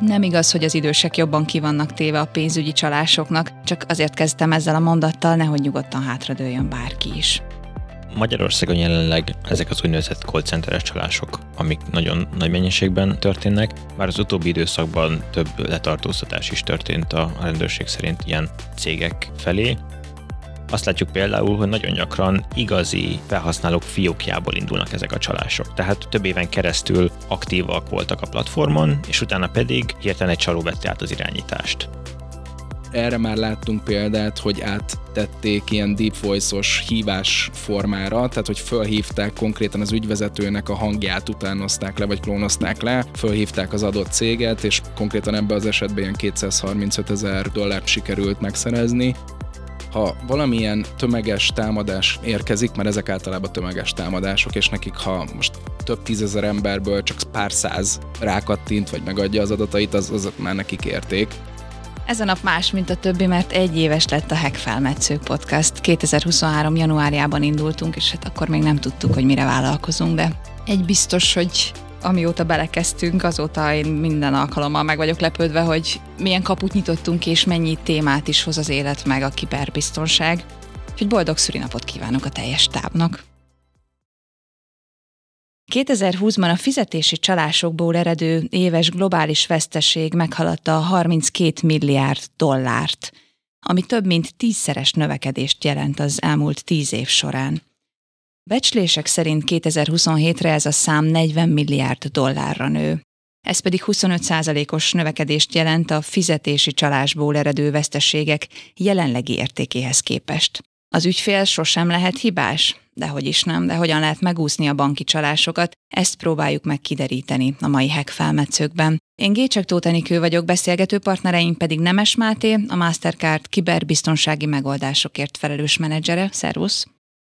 Nem igaz, hogy az idősek jobban kivannak téve a pénzügyi csalásoknak, csak azért kezdtem ezzel a mondattal, nehogy nyugodtan hátradőljön bárki is. Magyarországon jelenleg ezek az úgynevezett call centeres csalások, amik nagyon nagy mennyiségben történnek, bár az utóbbi időszakban több letartóztatás is történt a rendőrség szerint ilyen cégek felé. Azt látjuk például, hogy nagyon gyakran igazi felhasználók fiókjából indulnak ezek a csalások. Tehát több éven keresztül aktívak voltak a platformon, és utána pedig hirtelen egy csaló vette át az irányítást. Erre már láttunk példát, hogy áttették ilyen deep voice-os hívás formára, tehát hogy fölhívták konkrétan az ügyvezetőnek a hangját, utánozták le, vagy klónozták le, fölhívták az adott céget, és konkrétan ebben az esetben ilyen 235 ezer dollárt sikerült megszerezni, ha valamilyen tömeges támadás érkezik, mert ezek általában tömeges támadások, és nekik ha most több tízezer emberből csak pár száz rákattint, vagy megadja az adatait, az, az már nekik érték. Ez a nap más, mint a többi, mert egy éves lett a Hack Felmetszők podcast. 2023. januárjában indultunk, és hát akkor még nem tudtuk, hogy mire vállalkozunk, de egy biztos, hogy amióta belekezdtünk, azóta én minden alkalommal meg vagyok lepődve, hogy milyen kaput nyitottunk és mennyi témát is hoz az élet meg a kiberbiztonság. Úgyhogy boldog szülinapot kívánok a teljes tábnak! 2020-ban a fizetési csalásokból eredő éves globális veszteség meghaladta a 32 milliárd dollárt, ami több mint tízszeres növekedést jelent az elmúlt tíz év során. Becslések szerint 2027-re ez a szám 40 milliárd dollárra nő. Ez pedig 25%-os növekedést jelent a fizetési csalásból eredő veszteségek jelenlegi értékéhez képest. Az ügyfél sosem lehet hibás? Dehogy is nem, de hogyan lehet megúszni a banki csalásokat, ezt próbáljuk meg kideríteni a mai hack felmetszőkben. Én Gécsek Tótenikő vagyok, beszélgető partnereim pedig Nemes Máté, a Mastercard kiberbiztonsági megoldásokért felelős menedzsere. Szervusz!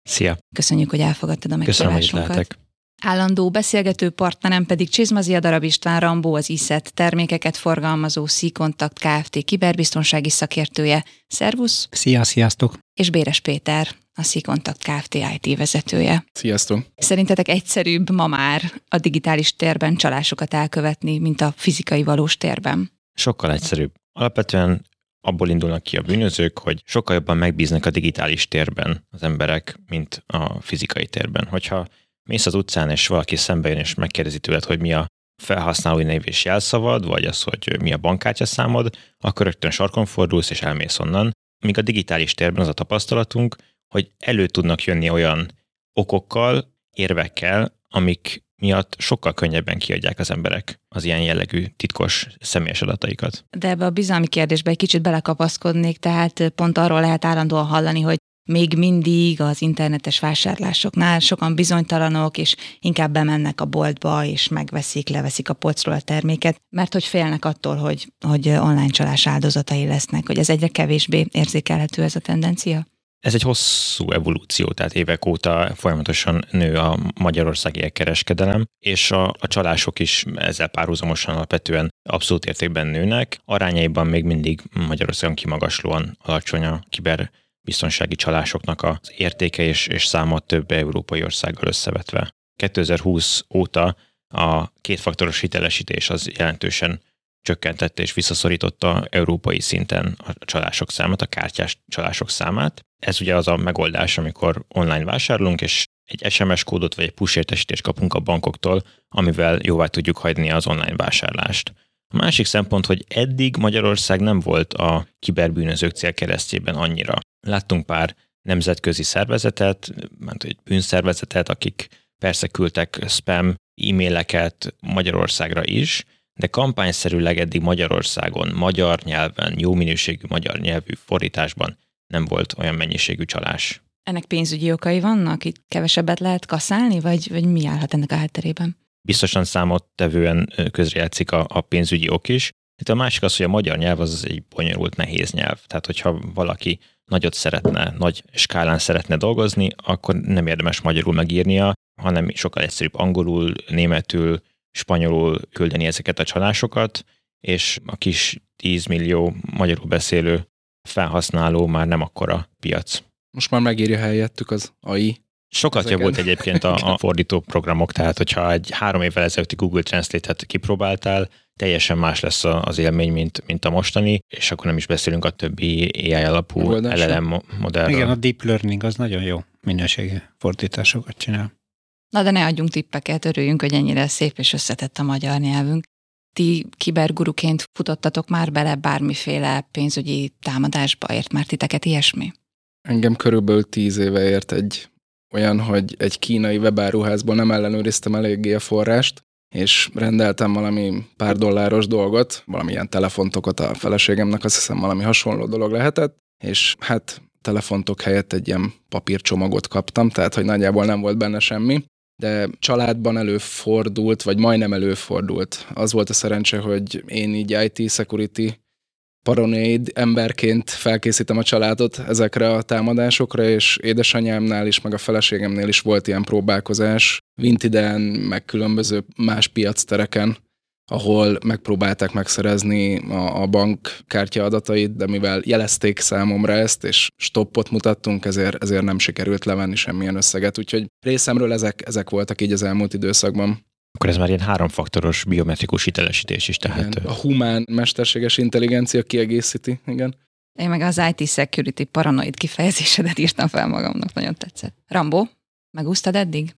Szia! Köszönjük, hogy elfogadtad a Köszönöm, hogy itt meghívásunkat. lehetek. Állandó beszélgető partnerem pedig Csizmazia Darab István Rambó, az ISZET termékeket forgalmazó C-Kontakt Kft. kiberbiztonsági szakértője. Szervusz! Szia, sziasztok! És Béres Péter, a C-Kontakt Kft. IT vezetője. Sziasztok! Szerintetek egyszerűbb ma már a digitális térben csalásokat elkövetni, mint a fizikai valós térben? Sokkal egyszerűbb. Alapvetően abból indulnak ki a bűnözők, hogy sokkal jobban megbíznak a digitális térben az emberek, mint a fizikai térben. Hogyha mész az utcán, és valaki szembe jön, és megkérdezi tőled, hogy mi a felhasználói név és jelszavad, vagy az, hogy mi a bankkártya számod, akkor rögtön sarkon fordulsz, és elmész onnan. Míg a digitális térben az a tapasztalatunk, hogy elő tudnak jönni olyan okokkal, érvekkel, amik miatt sokkal könnyebben kiadják az emberek az ilyen jellegű titkos személyes adataikat. De ebbe a bizalmi kérdésbe egy kicsit belekapaszkodnék, tehát pont arról lehet állandóan hallani, hogy még mindig az internetes vásárlásoknál sokan bizonytalanok, és inkább bemennek a boltba, és megveszik, leveszik a polcról a terméket, mert hogy félnek attól, hogy, hogy online csalás áldozatai lesznek, hogy ez egyre kevésbé érzékelhető ez a tendencia? Ez egy hosszú evolúció, tehát évek óta folyamatosan nő a magyarországi elkereskedelem, és a, a csalások is ezzel párhuzamosan alapvetően abszolút értékben nőnek. Arányaiban még mindig Magyarországon kimagaslóan alacsony a kiberbiztonsági csalásoknak az értéke és, és száma több európai országgal összevetve. 2020 óta a kétfaktoros hitelesítés az jelentősen csökkentette és visszaszorította európai szinten a csalások számát, a kártyás csalások számát. Ez ugye az a megoldás, amikor online vásárolunk, és egy SMS kódot vagy egy push értesítést kapunk a bankoktól, amivel jóvá tudjuk hagyni az online vásárlást. A másik szempont, hogy eddig Magyarország nem volt a kiberbűnözők célkeresztjében annyira. Láttunk pár nemzetközi szervezetet, ment egy bűnszervezetet, akik persze küldtek spam e-maileket Magyarországra is, de kampányszerűleg eddig Magyarországon, magyar nyelven, jó minőségű magyar nyelvű fordításban nem volt olyan mennyiségű csalás. Ennek pénzügyi okai vannak? Itt kevesebbet lehet kaszálni, vagy, vagy mi állhat ennek a hátterében? Biztosan számottevően közrejátszik a, a pénzügyi ok is. Itt a másik az, hogy a magyar nyelv az egy bonyolult, nehéz nyelv. Tehát, hogyha valaki nagyot szeretne, nagy skálán szeretne dolgozni, akkor nem érdemes magyarul megírnia, hanem sokkal egyszerűbb angolul, németül, spanyolul küldeni ezeket a csalásokat, és a kis 10 millió magyarul beszélő felhasználó már nem akkora piac. Most már megírja helyettük az AI. Sokat Ezeken. jobb volt egyébként a, a fordító programok, tehát hogyha egy három évvel ezelőtti Google Translate-et kipróbáltál, teljesen más lesz az élmény, mint, mint a mostani, és akkor nem is beszélünk a többi AI alapú. LLM modellről. Igen, a deep learning az nagyon jó minőségű fordításokat csinál. Na de ne adjunk tippeket, örüljünk, hogy ennyire szép és összetett a magyar nyelvünk. Ti kiberguruként futottatok már bele bármiféle pénzügyi támadásba, ért már titeket ilyesmi? Engem körülbelül tíz éve ért egy olyan, hogy egy kínai webáruházból nem ellenőriztem eléggé a forrást, és rendeltem valami pár dolláros dolgot, valamilyen telefontokot a feleségemnek, azt hiszem valami hasonló dolog lehetett, és hát telefontok helyett egy ilyen papírcsomagot kaptam, tehát hogy nagyjából nem volt benne semmi, de családban előfordult, vagy majdnem előfordult. Az volt a szerencse, hogy én így IT security paranoid emberként felkészítem a családot ezekre a támadásokra, és édesanyámnál is, meg a feleségemnél is volt ilyen próbálkozás, Vintiden, meg különböző más piactereken, ahol megpróbálták megszerezni a, a bank kártya adatait, de mivel jelezték számomra ezt, és stoppot mutattunk, ezért, ezért nem sikerült levenni semmilyen összeget. Úgyhogy részemről ezek, ezek voltak így az elmúlt időszakban. Akkor ez már ilyen háromfaktoros biometrikus hitelesítés is, tehát Igen, a humán mesterséges intelligencia kiegészíti, igen. Én meg az IT security paranoid kifejezésedet írtam fel magamnak, nagyon tetszett. Rambó, megúsztad eddig?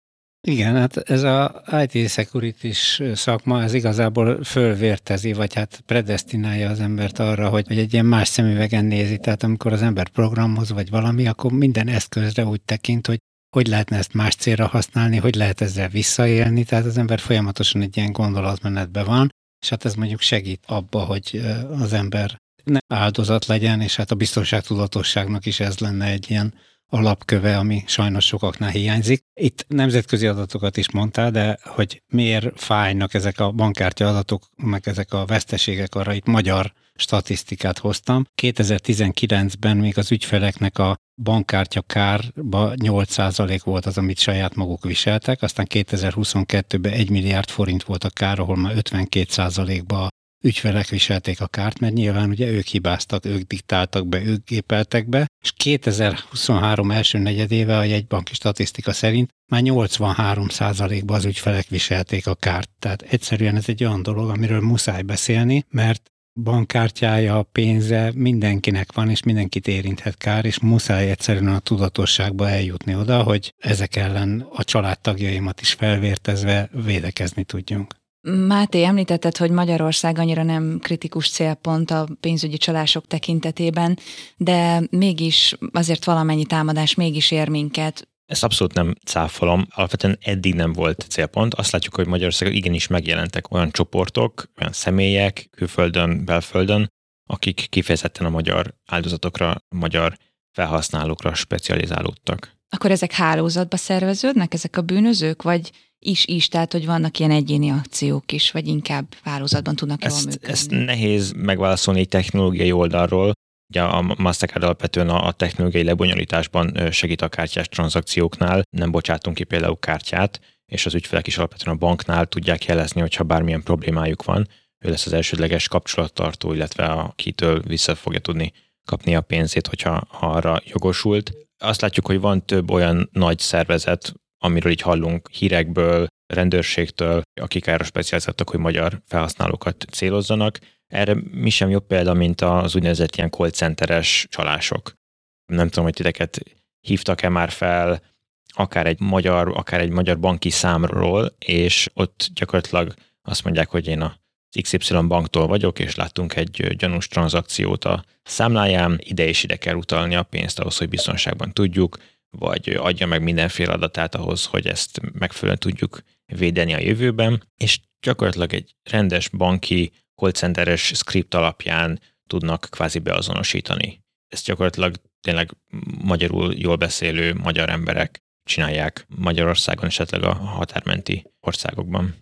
Igen, hát ez a IT security szakma, ez igazából fölvértezi, vagy hát predestinálja az embert arra, hogy, hogy egy ilyen más szemüvegen nézi. Tehát amikor az ember programhoz, vagy valami, akkor minden eszközre úgy tekint, hogy hogy lehetne ezt más célra használni, hogy lehet ezzel visszaélni, tehát az ember folyamatosan egy ilyen gondolatmenetben van, és hát ez mondjuk segít abba, hogy az ember ne áldozat legyen, és hát a biztonságtudatosságnak is ez lenne egy ilyen alapköve, ami sajnos sokaknál hiányzik. Itt nemzetközi adatokat is mondtál, de hogy miért fájnak ezek a bankkártya adatok, meg ezek a veszteségek, arra itt magyar statisztikát hoztam. 2019-ben még az ügyfeleknek a bankkártya kárba 8% volt az, amit saját maguk viseltek, aztán 2022-ben 1 milliárd forint volt a kár, ahol már 52%-ba ügyfelek viselték a kárt, mert nyilván ugye ők hibáztak, ők diktáltak be, ők gépeltek be, és 2023 első negyedéve a jegybanki statisztika szerint már 83 ban az ügyfelek viselték a kárt. Tehát egyszerűen ez egy olyan dolog, amiről muszáj beszélni, mert bankkártyája, pénze mindenkinek van, és mindenkit érinthet kár, és muszáj egyszerűen a tudatosságba eljutni oda, hogy ezek ellen a családtagjaimat is felvértezve védekezni tudjunk. Máté, említetted, hogy Magyarország annyira nem kritikus célpont a pénzügyi csalások tekintetében, de mégis azért valamennyi támadás mégis ér minket. Ezt abszolút nem cáfolom. Alapvetően eddig nem volt célpont. Azt látjuk, hogy Magyarországon igenis megjelentek olyan csoportok, olyan személyek, külföldön, belföldön, akik kifejezetten a magyar áldozatokra, a magyar felhasználókra specializálódtak. Akkor ezek hálózatba szerveződnek, ezek a bűnözők, vagy is-is, tehát hogy vannak ilyen egyéni akciók is, vagy inkább hálózatban tudnak ezt, jól működni? Ezt nehéz megválaszolni egy technológiai oldalról. Ugye a Mastercard alapvetően a, a technológiai lebonyolításban segít a kártyás tranzakcióknál, nem bocsátunk ki például kártyát, és az ügyfelek is alapvetően a banknál tudják jelezni, hogyha bármilyen problémájuk van. Ő lesz az elsődleges kapcsolattartó, illetve akitől vissza fogja tudni kapni a pénzét, hogyha ha arra jogosult. Azt látjuk, hogy van több olyan nagy szervezet, amiről így hallunk hírekből, rendőrségtől, akik erre specializáltak, hogy magyar felhasználókat célozzanak. Erre mi sem jobb példa, mint az úgynevezett ilyen call centeres csalások. Nem tudom, hogy titeket hívtak-e már fel, akár egy magyar, akár egy magyar banki számról, és ott gyakorlatilag azt mondják, hogy én a XY banktól vagyok, és láttunk egy gyanús tranzakciót a számláján, ide és ide kell utalni a pénzt ahhoz, hogy biztonságban tudjuk, vagy adja meg mindenféle adatát ahhoz, hogy ezt megfelelően tudjuk védeni a jövőben, és gyakorlatilag egy rendes banki callcenteres script alapján tudnak kvázi beazonosítani. Ezt gyakorlatilag tényleg magyarul jól beszélő magyar emberek csinálják Magyarországon, esetleg a határmenti országokban.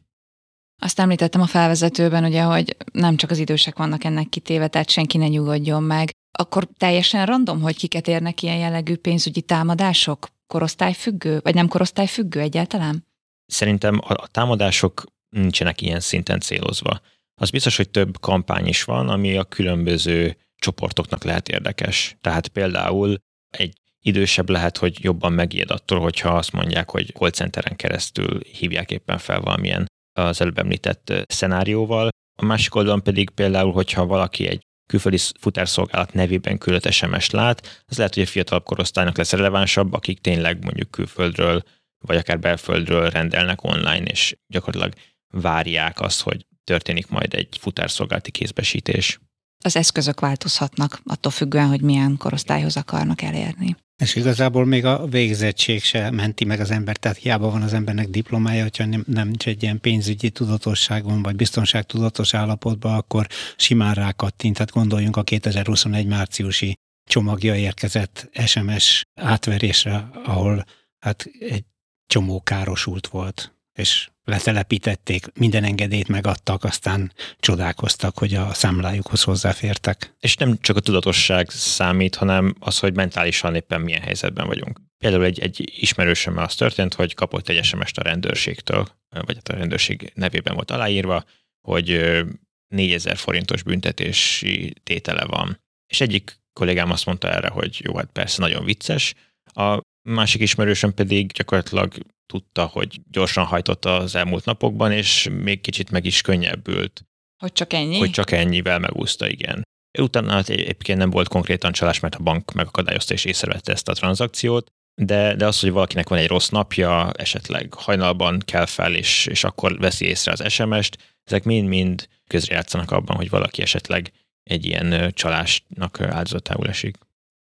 Azt említettem a felvezetőben, ugye, hogy nem csak az idősek vannak ennek kitéve, tehát senki ne nyugodjon meg. Akkor teljesen random, hogy kiket érnek ilyen jellegű pénzügyi támadások? Korosztályfüggő? Vagy nem korosztályfüggő egyáltalán? Szerintem a, a támadások nincsenek ilyen szinten célozva. Az biztos, hogy több kampány is van, ami a különböző csoportoknak lehet érdekes. Tehát például egy idősebb lehet, hogy jobban megijed attól, hogyha azt mondják, hogy call centeren keresztül hívják éppen fel valamilyen az előbb említett szenárióval. A másik oldalon pedig például, hogyha valaki egy külföldi futárszolgálat nevében küldött SMS-t lát, az lehet, hogy a fiatalabb korosztálynak lesz relevánsabb, akik tényleg mondjuk külföldről vagy akár belföldről rendelnek online, és gyakorlatilag várják azt, hogy történik majd egy futárszolgálati kézbesítés. Az eszközök változhatnak attól függően, hogy milyen korosztályhoz akarnak elérni. És igazából még a végzettség se menti meg az ember, tehát hiába van az embernek diplomája, hogyha nem, nem egy ilyen pénzügyi tudatosságon vagy biztonságtudatos állapotban, akkor simán rákattint. Tehát gondoljunk a 2021 márciusi csomagja érkezett SMS átverésre, ahol hát egy csomó károsult volt, és letelepítették, minden engedélyt megadtak, aztán csodálkoztak, hogy a számlájukhoz hozzáfértek. És nem csak a tudatosság számít, hanem az, hogy mentálisan éppen milyen helyzetben vagyunk. Például egy, egy ismerősömmel az történt, hogy kapott egy SMS-t a rendőrségtől, vagy hát a rendőrség nevében volt aláírva, hogy 4000 forintos büntetési tétele van. És egyik kollégám azt mondta erre, hogy jó, hát persze nagyon vicces. A másik ismerősöm pedig gyakorlatilag tudta, hogy gyorsan hajtotta az elmúlt napokban, és még kicsit meg is könnyebbült. Hogy csak ennyi? Hogy csak ennyivel megúszta, igen. Utána hát egyébként nem volt konkrétan csalás, mert a bank megakadályozta és észrevette ezt a tranzakciót, de, de az, hogy valakinek van egy rossz napja, esetleg hajnalban kell fel, és, és akkor veszi észre az SMS-t, ezek mind-mind közrejátszanak abban, hogy valaki esetleg egy ilyen csalásnak áldozatául esik.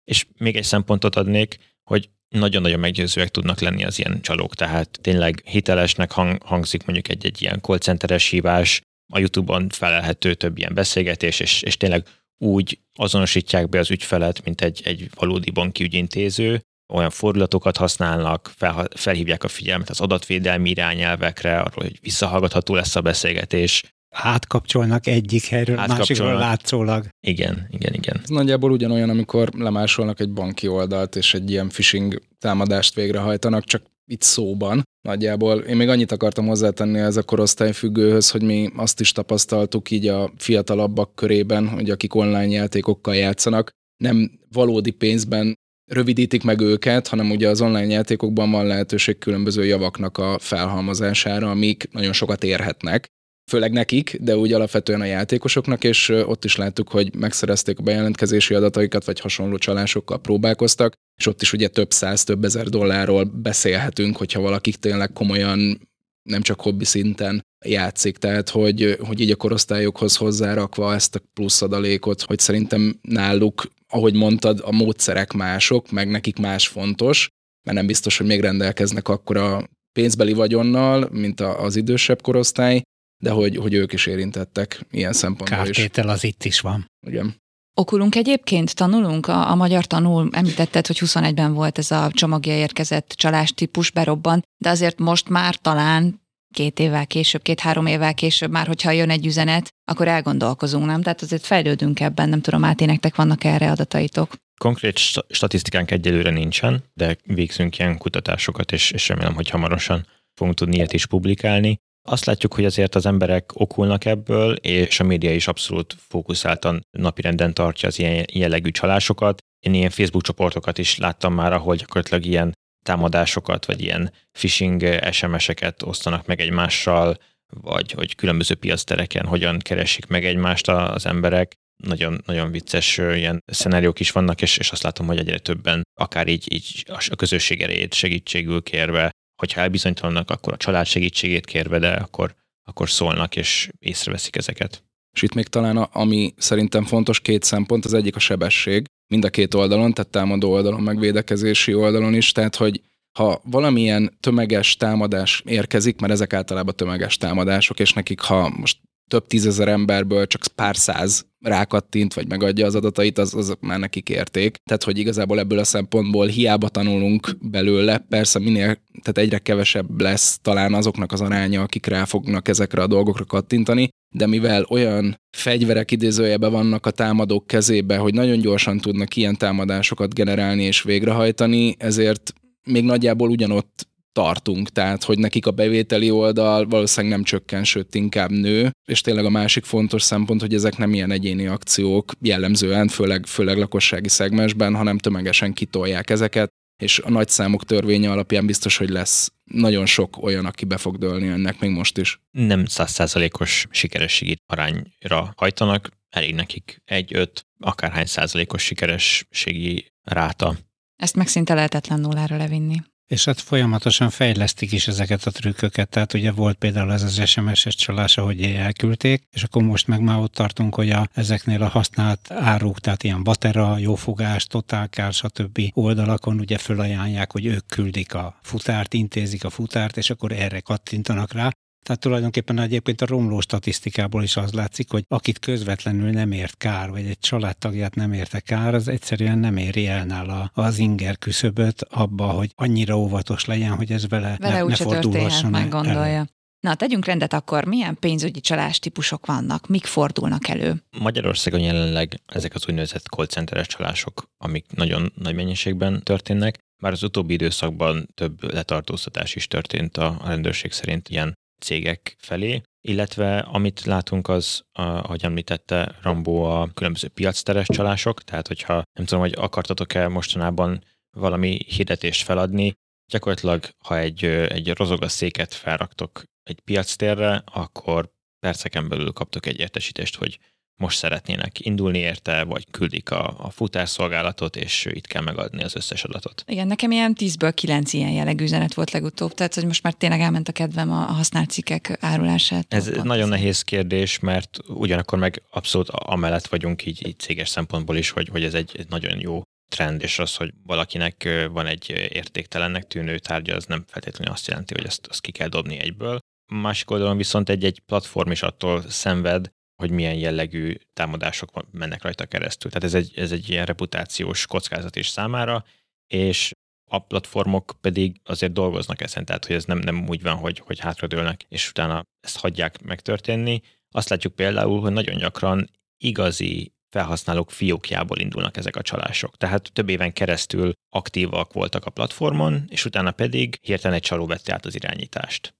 És még egy szempontot adnék, hogy nagyon-nagyon meggyőzőek tudnak lenni az ilyen csalók, tehát tényleg hitelesnek hang, hangzik mondjuk egy-egy ilyen call centeres hívás, a YouTube-on felelhető több ilyen beszélgetés, és, és tényleg úgy azonosítják be az ügyfelet, mint egy, egy valódi banki ügyintéző, olyan fordulatokat használnak, fel, felhívják a figyelmet az adatvédelmi irányelvekre, arról, hogy visszahallgatható lesz a beszélgetés, átkapcsolnak egyik helyről, másikról látszólag. Igen, igen, igen. Ez nagyjából ugyanolyan, amikor lemásolnak egy banki oldalt, és egy ilyen phishing támadást végrehajtanak, csak itt szóban. Nagyjából én még annyit akartam hozzátenni ez a korosztályfüggőhöz, hogy mi azt is tapasztaltuk így a fiatalabbak körében, hogy akik online játékokkal játszanak, nem valódi pénzben rövidítik meg őket, hanem ugye az online játékokban van lehetőség különböző javaknak a felhalmozására, amik nagyon sokat érhetnek, főleg nekik, de úgy alapvetően a játékosoknak, és ott is láttuk, hogy megszerezték a bejelentkezési adataikat, vagy hasonló csalásokkal próbálkoztak, és ott is ugye több száz, több ezer dollárról beszélhetünk, hogyha valakik tényleg komolyan nem csak hobbi szinten játszik, tehát hogy, hogy így a korosztályokhoz hozzárakva ezt a plusz adalékot, hogy szerintem náluk, ahogy mondtad, a módszerek mások, meg nekik más fontos, mert nem biztos, hogy még rendelkeznek akkor a pénzbeli vagyonnal, mint az idősebb korosztály, de hogy, hogy ők is érintettek ilyen szempontból Kártétel is. az itt is van. Igen. Okulunk egyébként, tanulunk, a, a magyar tanul, említetted, hogy 21-ben volt ez a csomagja érkezett csalás típus berobban, de azért most már talán két évvel később, két-három évvel később már, hogyha jön egy üzenet, akkor elgondolkozunk, nem? Tehát azért fejlődünk ebben, nem tudom, át nektek vannak erre adataitok. Konkrét statisztikánk egyelőre nincsen, de végzünk ilyen kutatásokat, és, és remélem, hogy hamarosan fogunk tudni ilyet is publikálni. Azt látjuk, hogy azért az emberek okulnak ebből, és a média is abszolút fókuszáltan napirenden tartja az ilyen jellegű csalásokat. Én ilyen Facebook csoportokat is láttam már, ahol gyakorlatilag ilyen támadásokat, vagy ilyen phishing SMS-eket osztanak meg egymással, vagy hogy különböző piactereken hogyan keresik meg egymást az emberek. Nagyon, nagyon vicces ilyen szenáriók is vannak, és, és azt látom, hogy egyre többen akár így, így a közösség erejét segítségül kérve hogyha elbizonytalannak, akkor a család segítségét kérve, de akkor, akkor szólnak és észreveszik ezeket. És itt még talán a, ami szerintem fontos két szempont, az egyik a sebesség, mind a két oldalon, tehát támadó oldalon, meg védekezési oldalon is, tehát hogy ha valamilyen tömeges támadás érkezik, mert ezek általában tömeges támadások, és nekik ha most több tízezer emberből csak pár száz rákattint, vagy megadja az adatait, az, az már nekik érték. Tehát, hogy igazából ebből a szempontból hiába tanulunk belőle, persze minél, tehát egyre kevesebb lesz talán azoknak az aránya, akik rá fognak ezekre a dolgokra kattintani, de mivel olyan fegyverek idézőjebe vannak a támadók kezébe, hogy nagyon gyorsan tudnak ilyen támadásokat generálni és végrehajtani, ezért még nagyjából ugyanott tartunk, tehát hogy nekik a bevételi oldal valószínűleg nem csökken, sőt inkább nő, és tényleg a másik fontos szempont, hogy ezek nem ilyen egyéni akciók jellemzően, főleg, főleg lakossági szegmensben, hanem tömegesen kitolják ezeket, és a nagy számok törvénye alapján biztos, hogy lesz nagyon sok olyan, aki be fog dőlni ennek még most is. Nem százszázalékos sikerességi arányra hajtanak, elég nekik egy-öt, akárhány százalékos sikerességi ráta. Ezt meg szinte lehetetlen nullára levinni. És hát folyamatosan fejlesztik is ezeket a trükköket, tehát ugye volt például ez az SMS-es csalás, ahogy elküldték, és akkor most meg már ott tartunk, hogy a, ezeknél a használt áruk, tehát ilyen Batera, Jófogás, Totálkár, stb. oldalakon ugye fölajánlják, hogy ők küldik a futárt, intézik a futárt, és akkor erre kattintanak rá, tehát tulajdonképpen egyébként a romló statisztikából is az látszik, hogy akit közvetlenül nem ért kár, vagy egy családtagját nem érte kár, az egyszerűen nem éri el nála az inger küszöböt abba, hogy annyira óvatos legyen, hogy ez vele, vele ne, ne fordulhasson meg gondolja. Na, tegyünk rendet akkor, milyen pénzügyi csalás típusok vannak, mik fordulnak elő? Magyarországon jelenleg ezek az úgynevezett call centeres csalások, amik nagyon nagy mennyiségben történnek, már az utóbbi időszakban több letartóztatás is történt a rendőrség szerint ilyen cégek felé, illetve amit látunk az, ahogy említette Rambó, a különböző piacteres csalások, tehát hogyha nem tudom, hogy akartatok-e mostanában valami hirdetést feladni, gyakorlatilag ha egy, egy rozogaszéket felraktok egy piactérre, akkor perceken belül kaptok egy értesítést, hogy most szeretnének indulni érte, vagy küldik a, a futárszolgálatot, és itt kell megadni az összes adatot. Igen, nekem ilyen 10-ből 9 ilyen jellegű üzenet volt legutóbb, tehát hogy most már tényleg elment a kedvem a használt cikkek árulását. Ez nagyon nehéz kérdés, mert ugyanakkor meg abszolút amellett vagyunk így, így céges szempontból is, hogy, hogy ez egy, egy nagyon jó trend, és az, hogy valakinek van egy értéktelennek tűnő tárgya, az nem feltétlenül azt jelenti, hogy ezt azt ki kell dobni egyből. Másik oldalon viszont egy-egy platform is attól szenved, hogy milyen jellegű támadások mennek rajta keresztül. Tehát ez egy, ez egy ilyen reputációs kockázat is számára, és a platformok pedig azért dolgoznak ezen, tehát hogy ez nem, nem úgy van, hogy, hogy hátradőlnek, és utána ezt hagyják megtörténni. Azt látjuk például, hogy nagyon gyakran igazi felhasználók fiókjából indulnak ezek a csalások. Tehát több éven keresztül aktívak voltak a platformon, és utána pedig hirtelen egy csaló vette át az irányítást.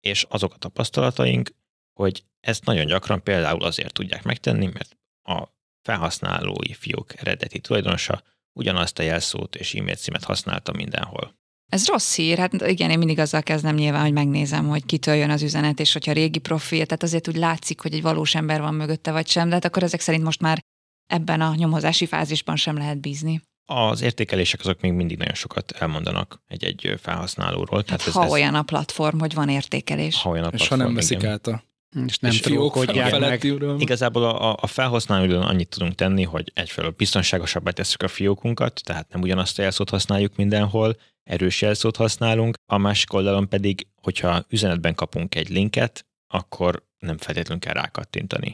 És azok a tapasztalataink, hogy ezt nagyon gyakran például azért tudják megtenni, mert a felhasználói fiók eredeti tulajdonosa ugyanazt a jelszót és e-mail címet használta mindenhol. Ez rossz hír, hát igen, én mindig azzal kezdem nyilván, hogy megnézem, hogy kitől jön az üzenet, és hogyha régi profil, tehát azért úgy látszik, hogy egy valós ember van mögötte, vagy sem, de hát akkor ezek szerint most már ebben a nyomozási fázisban sem lehet bízni. Az értékelések azok még mindig nagyon sokat elmondanak egy-egy felhasználóról. Hát tehát ha ez, olyan a platform, hogy van értékelés. Ha olyan a platform, és ha nem veszik át a és nem trókodják meg. Igazából a, a felhasználódon annyit tudunk tenni, hogy egyfelől biztonságosabbá tesszük a fiókunkat, tehát nem ugyanazt a jelszót használjuk mindenhol, erős jelszót használunk, a másik oldalon pedig, hogyha üzenetben kapunk egy linket, akkor nem feltétlenül kell rákattintani.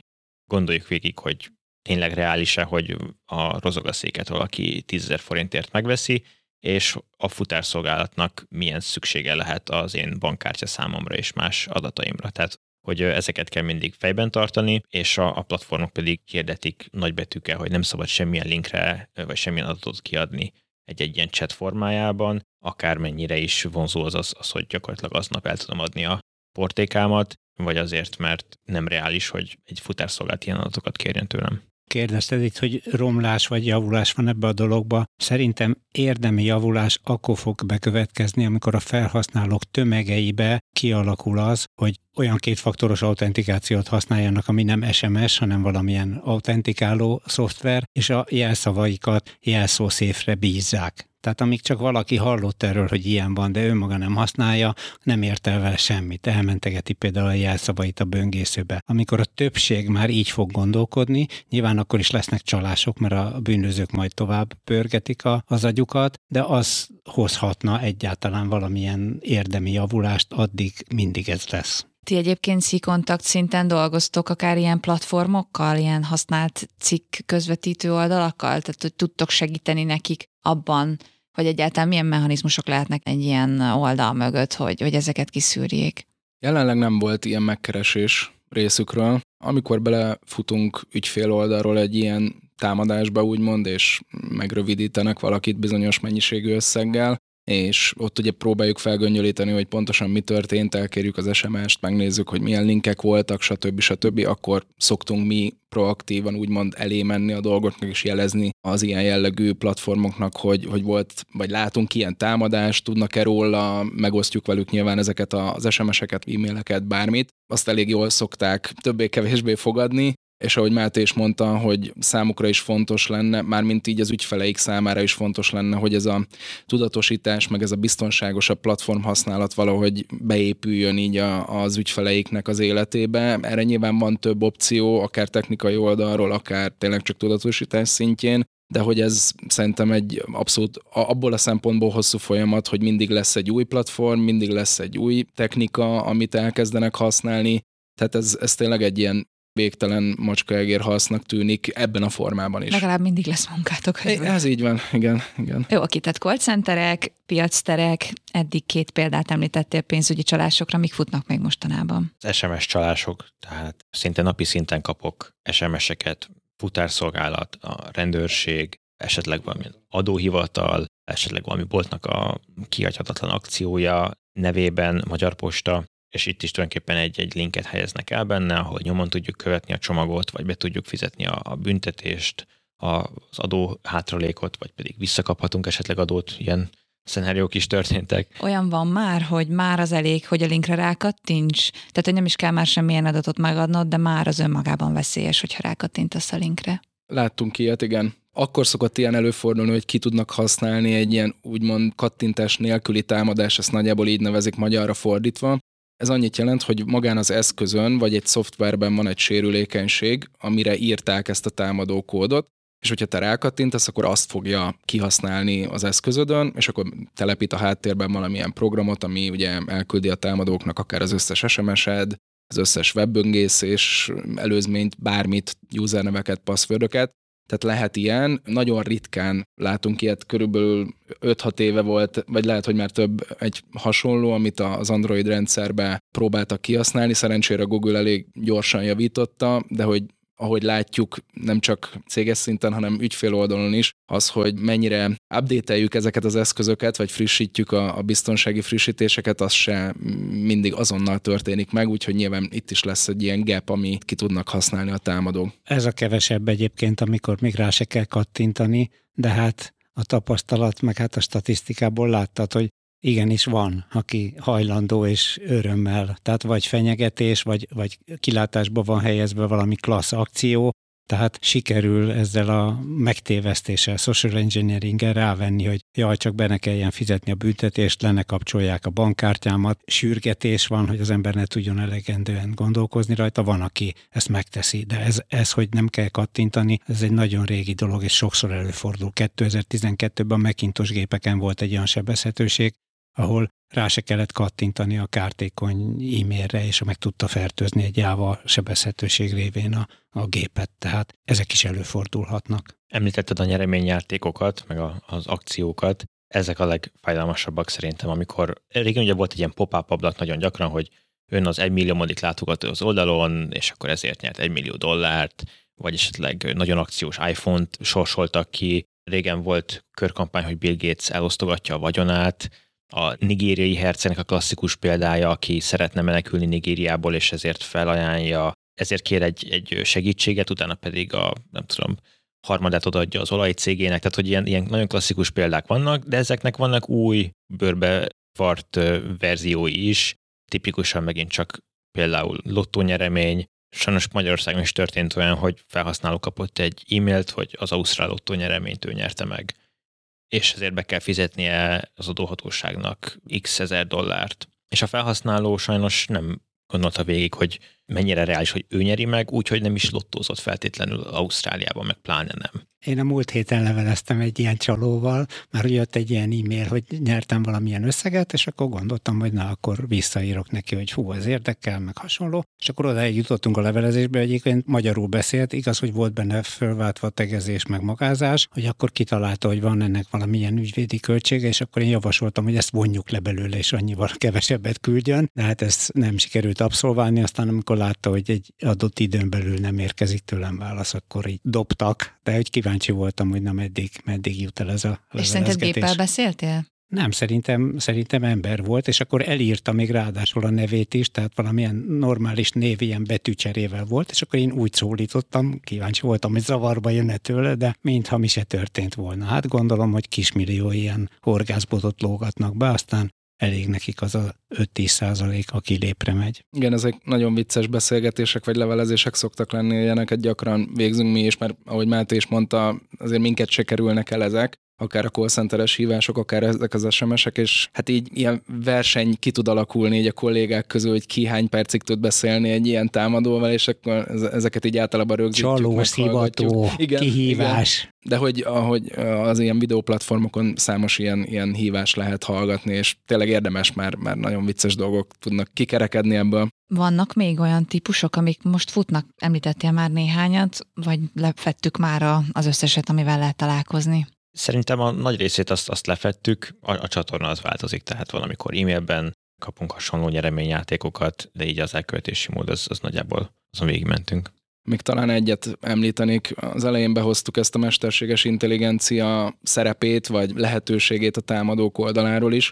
Gondoljuk végig, hogy tényleg reális-e, hogy a rozogaszéket valaki 10 forintért megveszi, és a futárszolgálatnak milyen szüksége lehet az én bankkártya számomra és más adataimra. Tehát hogy ezeket kell mindig fejben tartani, és a, a platformok pedig hirdetik nagybetűkkel, hogy nem szabad semmilyen linkre vagy semmilyen adatot kiadni egy-egy ilyen chat formájában, akármennyire is vonzó az, az, az, hogy gyakorlatilag aznap el tudom adni a portékámat, vagy azért, mert nem reális, hogy egy futárszolgált ilyen adatokat kérjen tőlem kérdezted itt, hogy romlás vagy javulás van ebbe a dologba. Szerintem érdemi javulás akkor fog bekövetkezni, amikor a felhasználók tömegeibe kialakul az, hogy olyan kétfaktoros autentikációt használjanak, ami nem SMS, hanem valamilyen autentikáló szoftver, és a jelszavaikat jelszószéfre bízzák. Tehát amíg csak valaki hallott erről, hogy ilyen van, de ő maga nem használja, nem ért el vele semmit. Elmentegeti például a jelszavait a böngészőbe. Amikor a többség már így fog gondolkodni, nyilván akkor is lesznek csalások, mert a bűnözők majd tovább pörgetik a, az agyukat, de az hozhatna egyáltalán valamilyen érdemi javulást, addig mindig ez lesz. Ti egyébként szikontakt szinten dolgoztok akár ilyen platformokkal, ilyen használt cikk közvetítő oldalakkal? Tehát, hogy tudtok segíteni nekik abban, hogy egyáltalán milyen mechanizmusok lehetnek egy ilyen oldal mögött, hogy, hogy ezeket kiszűrjék? Jelenleg nem volt ilyen megkeresés részükről. Amikor belefutunk ügyfél oldalról egy ilyen támadásba, úgymond, és megrövidítenek valakit bizonyos mennyiségű összeggel, és ott ugye próbáljuk felgöngyölíteni, hogy pontosan mi történt, elkérjük az SMS-t, megnézzük, hogy milyen linkek voltak, stb. stb. Akkor szoktunk mi proaktívan úgymond elé menni a dolgoknak, és jelezni az ilyen jellegű platformoknak, hogy, hogy volt, vagy látunk ilyen támadást, tudnak-e róla, megosztjuk velük nyilván ezeket az SMS-eket, e-maileket, bármit. Azt elég jól szokták többé-kevésbé fogadni, és ahogy Máté is mondta, hogy számukra is fontos lenne, mármint így az ügyfeleik számára is fontos lenne, hogy ez a tudatosítás, meg ez a biztonságosabb platform használat valahogy beépüljön így a, az ügyfeleiknek az életébe. Erre nyilván van több opció, akár technikai oldalról, akár tényleg csak tudatosítás szintjén, de hogy ez szerintem egy abszolút abból a szempontból hosszú folyamat, hogy mindig lesz egy új platform, mindig lesz egy új technika, amit elkezdenek használni, tehát ez, ez tényleg egy ilyen végtelen macskaegér hasznak tűnik ebben a formában is. Legalább mindig lesz munkátok. Közben. Ez így van, igen. igen. Jó, oké, tehát call centerek, piacterek, eddig két példát említettél pénzügyi csalásokra, mik futnak még mostanában? Az SMS csalások, tehát szinte napi szinten kapok SMS-eket, futárszolgálat, a rendőrség, esetleg valami adóhivatal, esetleg valami boltnak a kiadhatatlan akciója nevében, Magyar Posta, és itt is tulajdonképpen egy-egy linket helyeznek el benne, ahol nyomon tudjuk követni a csomagot, vagy be tudjuk fizetni a, a büntetést, az adó hátralékot, vagy pedig visszakaphatunk esetleg adót, ilyen szenáriók is történtek. Olyan van már, hogy már az elég, hogy a linkre rákattints? Tehát, hogy nem is kell már semmilyen adatot megadnod, de már az önmagában veszélyes, hogyha rákattintasz a linkre. Láttunk ilyet, igen. Akkor szokott ilyen előfordulni, hogy ki tudnak használni egy ilyen úgymond kattintás nélküli támadás, ezt nagyjából így nevezik magyarra fordítva, ez annyit jelent, hogy magán az eszközön vagy egy szoftverben van egy sérülékenység, amire írták ezt a támadó kódot, és hogyha te rákattintasz, akkor azt fogja kihasználni az eszközödön, és akkor telepít a háttérben valamilyen programot, ami ugye elküldi a támadóknak akár az összes SMS-ed, az összes webböngészés, előzményt, bármit, userneveket, passzfördöket, tehát lehet ilyen, nagyon ritkán látunk ilyet, körülbelül 5-6 éve volt, vagy lehet, hogy már több egy hasonló, amit az Android rendszerbe próbáltak kihasználni, szerencsére Google elég gyorsan javította, de hogy ahogy látjuk, nem csak céges szinten, hanem ügyfél oldalon is, az, hogy mennyire update ezeket az eszközöket, vagy frissítjük a, a biztonsági frissítéseket, az se mindig azonnal történik meg, úgyhogy nyilván itt is lesz egy ilyen gap, ami ki tudnak használni a támadók. Ez a kevesebb egyébként, amikor még rá se kell kattintani, de hát a tapasztalat, meg hát a statisztikából láttad, hogy igenis van, aki hajlandó és örömmel, tehát vagy fenyegetés, vagy, vagy kilátásba van helyezve valami klassz akció, tehát sikerül ezzel a megtévesztéssel, social engineering rávenni, hogy jaj, csak be ne kelljen fizetni a büntetést, lenne kapcsolják a bankkártyámat, sürgetés van, hogy az ember ne tudjon elegendően gondolkozni rajta, van, aki ezt megteszi, de ez, ez hogy nem kell kattintani, ez egy nagyon régi dolog, és sokszor előfordul. 2012-ben a Macintosh gépeken volt egy olyan sebezhetőség, ahol rá se kellett kattintani a kártékony e-mailre, és meg tudta fertőzni egy Java sebezhetőség révén a, a gépet, tehát ezek is előfordulhatnak. Említetted a nyereményjátékokat, meg a, az akciókat, ezek a legfájdalmasabbak szerintem, amikor régen ugye volt egy ilyen pop-up ablak nagyon gyakran, hogy ön az egymilliómodik látogató az oldalon, és akkor ezért nyert egy millió dollárt, vagy esetleg nagyon akciós iPhone-t sorsoltak ki. Régen volt körkampány, hogy Bill Gates elosztogatja a vagyonát, a nigériai hercenek a klasszikus példája, aki szeretne menekülni Nigériából, és ezért felajánlja, ezért kér egy, egy segítséget, utána pedig a, nem tudom, harmadát odaadja az olajcégének, tehát hogy ilyen, ilyen nagyon klasszikus példák vannak, de ezeknek vannak új bőrbe vart verziói is, tipikusan megint csak például lottónyeremény, Sajnos Magyarországon is történt olyan, hogy felhasználó kapott egy e-mailt, hogy az Ausztrál lottó nyereményt ő nyerte meg és ezért be kell fizetnie az adóhatóságnak x ezer dollárt. És a felhasználó sajnos nem gondolta végig, hogy mennyire reális, hogy ő nyeri meg, úgyhogy nem is lottózott feltétlenül Ausztráliában, meg pláne nem. Én a múlt héten leveleztem egy ilyen csalóval, már jött egy ilyen e-mail, hogy nyertem valamilyen összeget, és akkor gondoltam, hogy na, akkor visszaírok neki, hogy hú, ez érdekel, meg hasonló. És akkor oda jutottunk a levelezésbe, egyébként magyarul beszélt, igaz, hogy volt benne fölváltva tegezés, meg magázás, hogy akkor kitalálta, hogy van ennek valamilyen ügyvédi költsége, és akkor én javasoltam, hogy ezt vonjuk le belőle, és annyival kevesebbet küldjön. De hát ezt nem sikerült abszolválni, aztán amikor látta, hogy egy adott időn belül nem érkezik tőlem válasz, akkor így dobtak, de hogy kíváncsi voltam, hogy nem meddig, meddig jut el ez a És szerinted géppel beszéltél? Nem, szerintem, szerintem ember volt, és akkor elírta még ráadásul a nevét is, tehát valamilyen normális név ilyen betűcserével volt, és akkor én úgy szólítottam, kíváncsi voltam, hogy zavarba jönne tőle, de mintha mi se történt volna. Hát gondolom, hogy kismillió ilyen horgászbotot lógatnak be, aztán elég nekik az a 5-10 százalék, aki lépre megy. Igen, ezek nagyon vicces beszélgetések vagy levelezések szoktak lenni, ilyeneket gyakran végzünk mi is, mert ahogy Máté is mondta, azért minket se kerülnek el ezek, akár a call centeres hívások, akár ezek az SMS-ek, és hát így ilyen verseny ki tud alakulni így a kollégák közül, hogy ki hány percig tud beszélni egy ilyen támadóval, és akkor ezeket így általában rögzítjük. Csaló, szivató, igen, kihívás. Igen. De hogy ahogy az ilyen videóplatformokon számos ilyen, ilyen hívás lehet hallgatni, és tényleg érdemes, mert, mert nagyon vicces dolgok tudnak kikerekedni ebből. Vannak még olyan típusok, amik most futnak, említettél már néhányat, vagy lefettük már az összeset, amivel lehet találkozni? Szerintem a nagy részét azt, azt lefettük, a, a csatorna az változik, tehát van, amikor e-mailben kapunk hasonló nyereményjátékokat, de így az elköltési mód az, az nagyjából azon végigmentünk. Még talán egyet említenék, az elején behoztuk ezt a mesterséges intelligencia szerepét, vagy lehetőségét a támadók oldaláról is,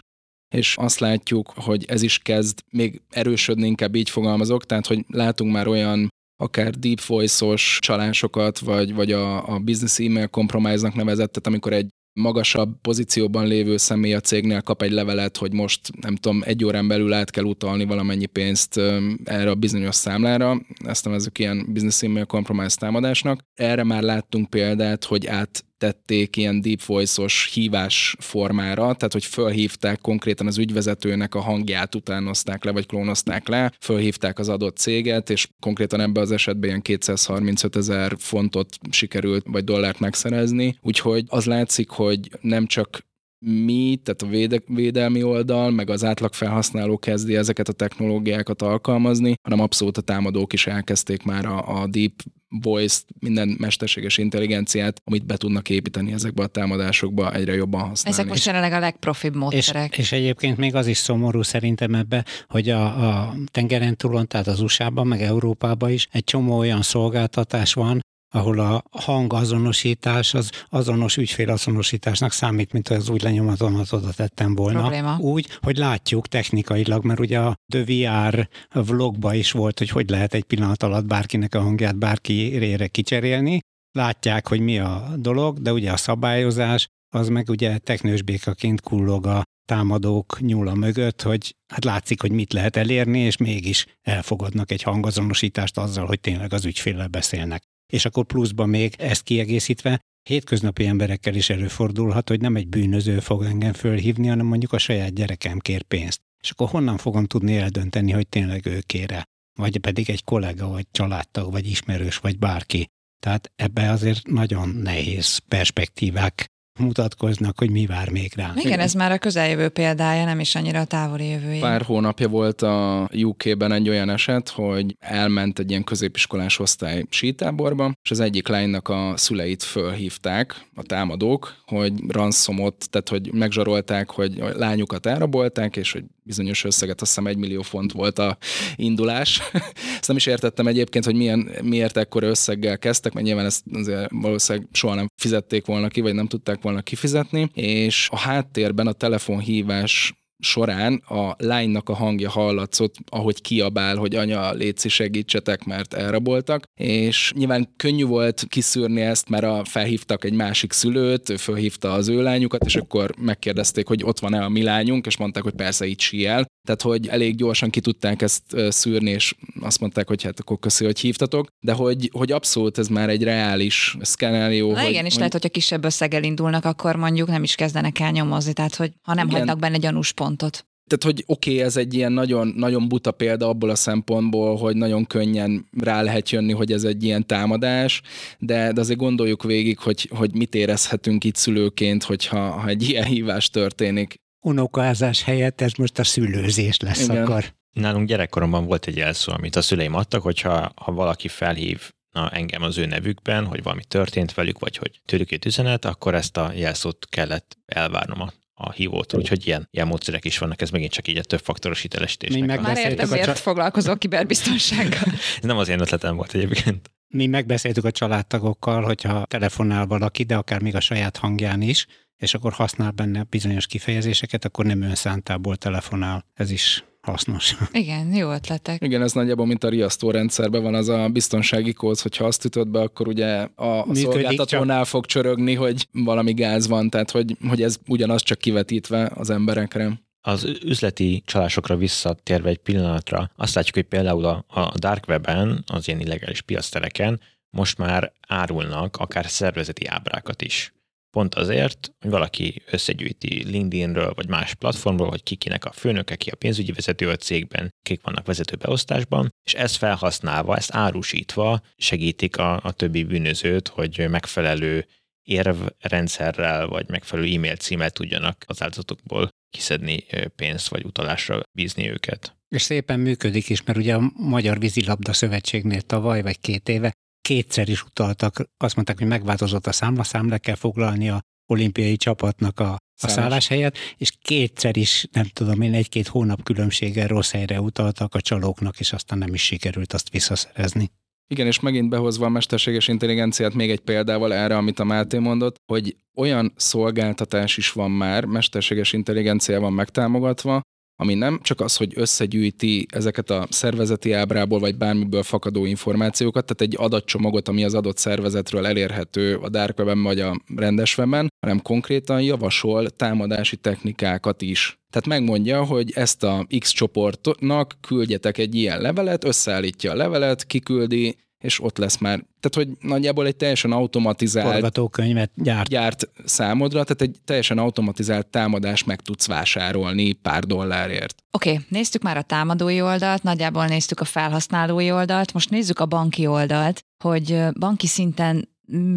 és azt látjuk, hogy ez is kezd még erősödni, inkább így fogalmazok, tehát hogy látunk már olyan akár deep voice-os csalásokat, vagy, vagy a, a business email compromise-nak nevezettet, amikor egy magasabb pozícióban lévő személy a cégnél kap egy levelet, hogy most nem tudom, egy órán belül át kell utalni valamennyi pénzt erre a bizonyos számlára. Ezt nevezzük ilyen business email compromise támadásnak. Erre már láttunk példát, hogy át tették ilyen deep voice-os hívás formára, tehát hogy fölhívták konkrétan az ügyvezetőnek a hangját, utánozták le, vagy klónozták le, fölhívták az adott céget, és konkrétan ebben az esetben ilyen 235 ezer fontot sikerült, vagy dollárt megszerezni. Úgyhogy az látszik, hogy nem csak mi, tehát a véde, védelmi oldal, meg az átlag felhasználó kezdi ezeket a technológiákat alkalmazni, hanem abszolút a támadók is elkezdték már a, a deep voice minden mesterséges intelligenciát, amit be tudnak építeni ezekbe a támadásokba, egyre jobban használni. Ezek most jelenleg a legprofibb módszerek. És, és egyébként még az is szomorú szerintem ebbe, hogy a, a tengeren túlon, tehát az USA-ban, meg Európában is egy csomó olyan szolgáltatás van, ahol a hangazonosítás az azonos ügyfélazonosításnak számít, mint az úgy lenyomaton oda tettem volna. Probléma. Úgy, hogy látjuk technikailag, mert ugye a The VR vlogba is volt, hogy hogy lehet egy pillanat alatt bárkinek a hangját bárkire kicserélni. Látják, hogy mi a dolog, de ugye a szabályozás az meg ugye teknős békaként kullog a támadók nyúla mögött, hogy hát látszik, hogy mit lehet elérni, és mégis elfogadnak egy hangazonosítást azzal, hogy tényleg az ügyféllel beszélnek és akkor pluszban még ezt kiegészítve hétköznapi emberekkel is előfordulhat, hogy nem egy bűnöző fog engem fölhívni, hanem mondjuk a saját gyerekem kér pénzt. És akkor honnan fogom tudni eldönteni, hogy tényleg ő kére? Vagy pedig egy kollega, vagy családtag, vagy ismerős, vagy bárki. Tehát ebbe azért nagyon nehéz perspektívák mutatkoznak, hogy mi vár még rá. Igen, ez már a közeljövő példája, nem is annyira a távoli jövője. Pár hónapja volt a UK-ben egy olyan eset, hogy elment egy ilyen középiskolás osztály sítáborba, és az egyik lánynak a szüleit fölhívták, a támadók, hogy ranszomot, tehát hogy megzsarolták, hogy a lányukat elrabolták, és hogy bizonyos összeget, azt hiszem egy millió font volt a indulás. ezt nem is értettem egyébként, hogy milyen, miért ekkor összeggel kezdtek, mert nyilván ezt valószínűleg soha nem fizették volna ki, vagy nem tudták volna kifizetni, és a háttérben a telefonhívás során a lánynak a hangja hallatszott, ahogy kiabál, hogy anya, létszi segítsetek, mert elraboltak, és nyilván könnyű volt kiszűrni ezt, mert a, felhívtak egy másik szülőt, ő felhívta az ő lányukat, és akkor megkérdezték, hogy ott van-e a mi lányunk, és mondták, hogy persze itt síel. Tehát, hogy elég gyorsan ki tudták ezt szűrni, és azt mondták, hogy hát akkor köszi, hogy hívtatok, de hogy, hogy abszolút ez már egy reális szkenárió. Na hogy, igen, és hogy... lehet, hogyha kisebb összeggel indulnak, akkor mondjuk nem is kezdenek el nyomozni, tehát hogy ha nem igen. hagynak benne gyanús pontot tehát, hogy oké, okay, ez egy ilyen nagyon, nagyon buta példa abból a szempontból, hogy nagyon könnyen rá lehet jönni, hogy ez egy ilyen támadás, de, de azért gondoljuk végig, hogy, hogy mit érezhetünk itt szülőként, hogyha ha egy ilyen hívás történik. Unokázás helyett ez most a szülőzés lesz Igen. akkor. Nálunk gyerekkoromban volt egy jelszó, amit a szüleim adtak, hogyha ha valaki felhív na, engem az ő nevükben, hogy valami történt velük, vagy hogy tőlük jött üzenet, akkor ezt a jelszót kellett elvárnom a a hívótól, úgyhogy ilyen, ilyen módszerek is vannak, ez megint csak így a több faktoros hitelesítésnek. Már értem, miért foglalkozok kiberbiztonsággal. ez nem az én ötletem volt egyébként. Mi megbeszéltük a családtagokkal, hogyha telefonál valaki, de akár még a saját hangján is, és akkor használ benne bizonyos kifejezéseket, akkor nem önszántából telefonál. Ez is hasznos. Igen, jó ötletek. Igen, ez nagyjából, mint a riasztó rendszerben van az a biztonsági kód, hogyha azt ütöd be, akkor ugye a, a szolgáltatónál csak... fog csörögni, hogy valami gáz van, tehát hogy, hogy ez ugyanaz csak kivetítve az emberekre. Az üzleti csalásokra visszatérve egy pillanatra, azt látjuk, hogy például a, a dark webben, az ilyen illegális piasztereken most már árulnak akár szervezeti ábrákat is. Pont azért, hogy valaki összegyűjti LinkedInről vagy más platformról, hogy kikinek a főnöke, ki a pénzügyi vezető a cégben, kik vannak vezető beosztásban, és ezt felhasználva, ezt árusítva segítik a, a többi bűnözőt, hogy megfelelő érvrendszerrel vagy megfelelő e-mail címet tudjanak az áldozatokból kiszedni pénzt vagy utalásra bízni őket. És szépen működik is, mert ugye a Magyar Vízilabda Szövetségnél tavaly vagy két éve kétszer is utaltak, azt mondták, hogy megváltozott a számla, számla kell foglalni a olimpiai csapatnak a, a szálláshelyet, és kétszer is, nem tudom én, egy-két hónap különbséggel rossz helyre utaltak a csalóknak, és aztán nem is sikerült azt visszaszerezni. Igen, és megint behozva a mesterséges intelligenciát még egy példával erre, amit a Máté mondott, hogy olyan szolgáltatás is van már, mesterséges intelligenciával megtámogatva, ami nem csak az, hogy összegyűjti ezeket a szervezeti ábrából vagy bármiből fakadó információkat, tehát egy adatcsomagot, ami az adott szervezetről elérhető a dark webben vagy a rendes webben, hanem konkrétan javasol támadási technikákat is. Tehát megmondja, hogy ezt a X csoportnak küldjetek egy ilyen levelet, összeállítja a levelet, kiküldi, és ott lesz már. Tehát, hogy nagyjából egy teljesen automatizált... Forgatókönyvet gyárt. Gyárt számodra, tehát egy teljesen automatizált támadást meg tudsz vásárolni pár dollárért. Oké, okay, néztük már a támadói oldalt, nagyjából néztük a felhasználói oldalt, most nézzük a banki oldalt, hogy banki szinten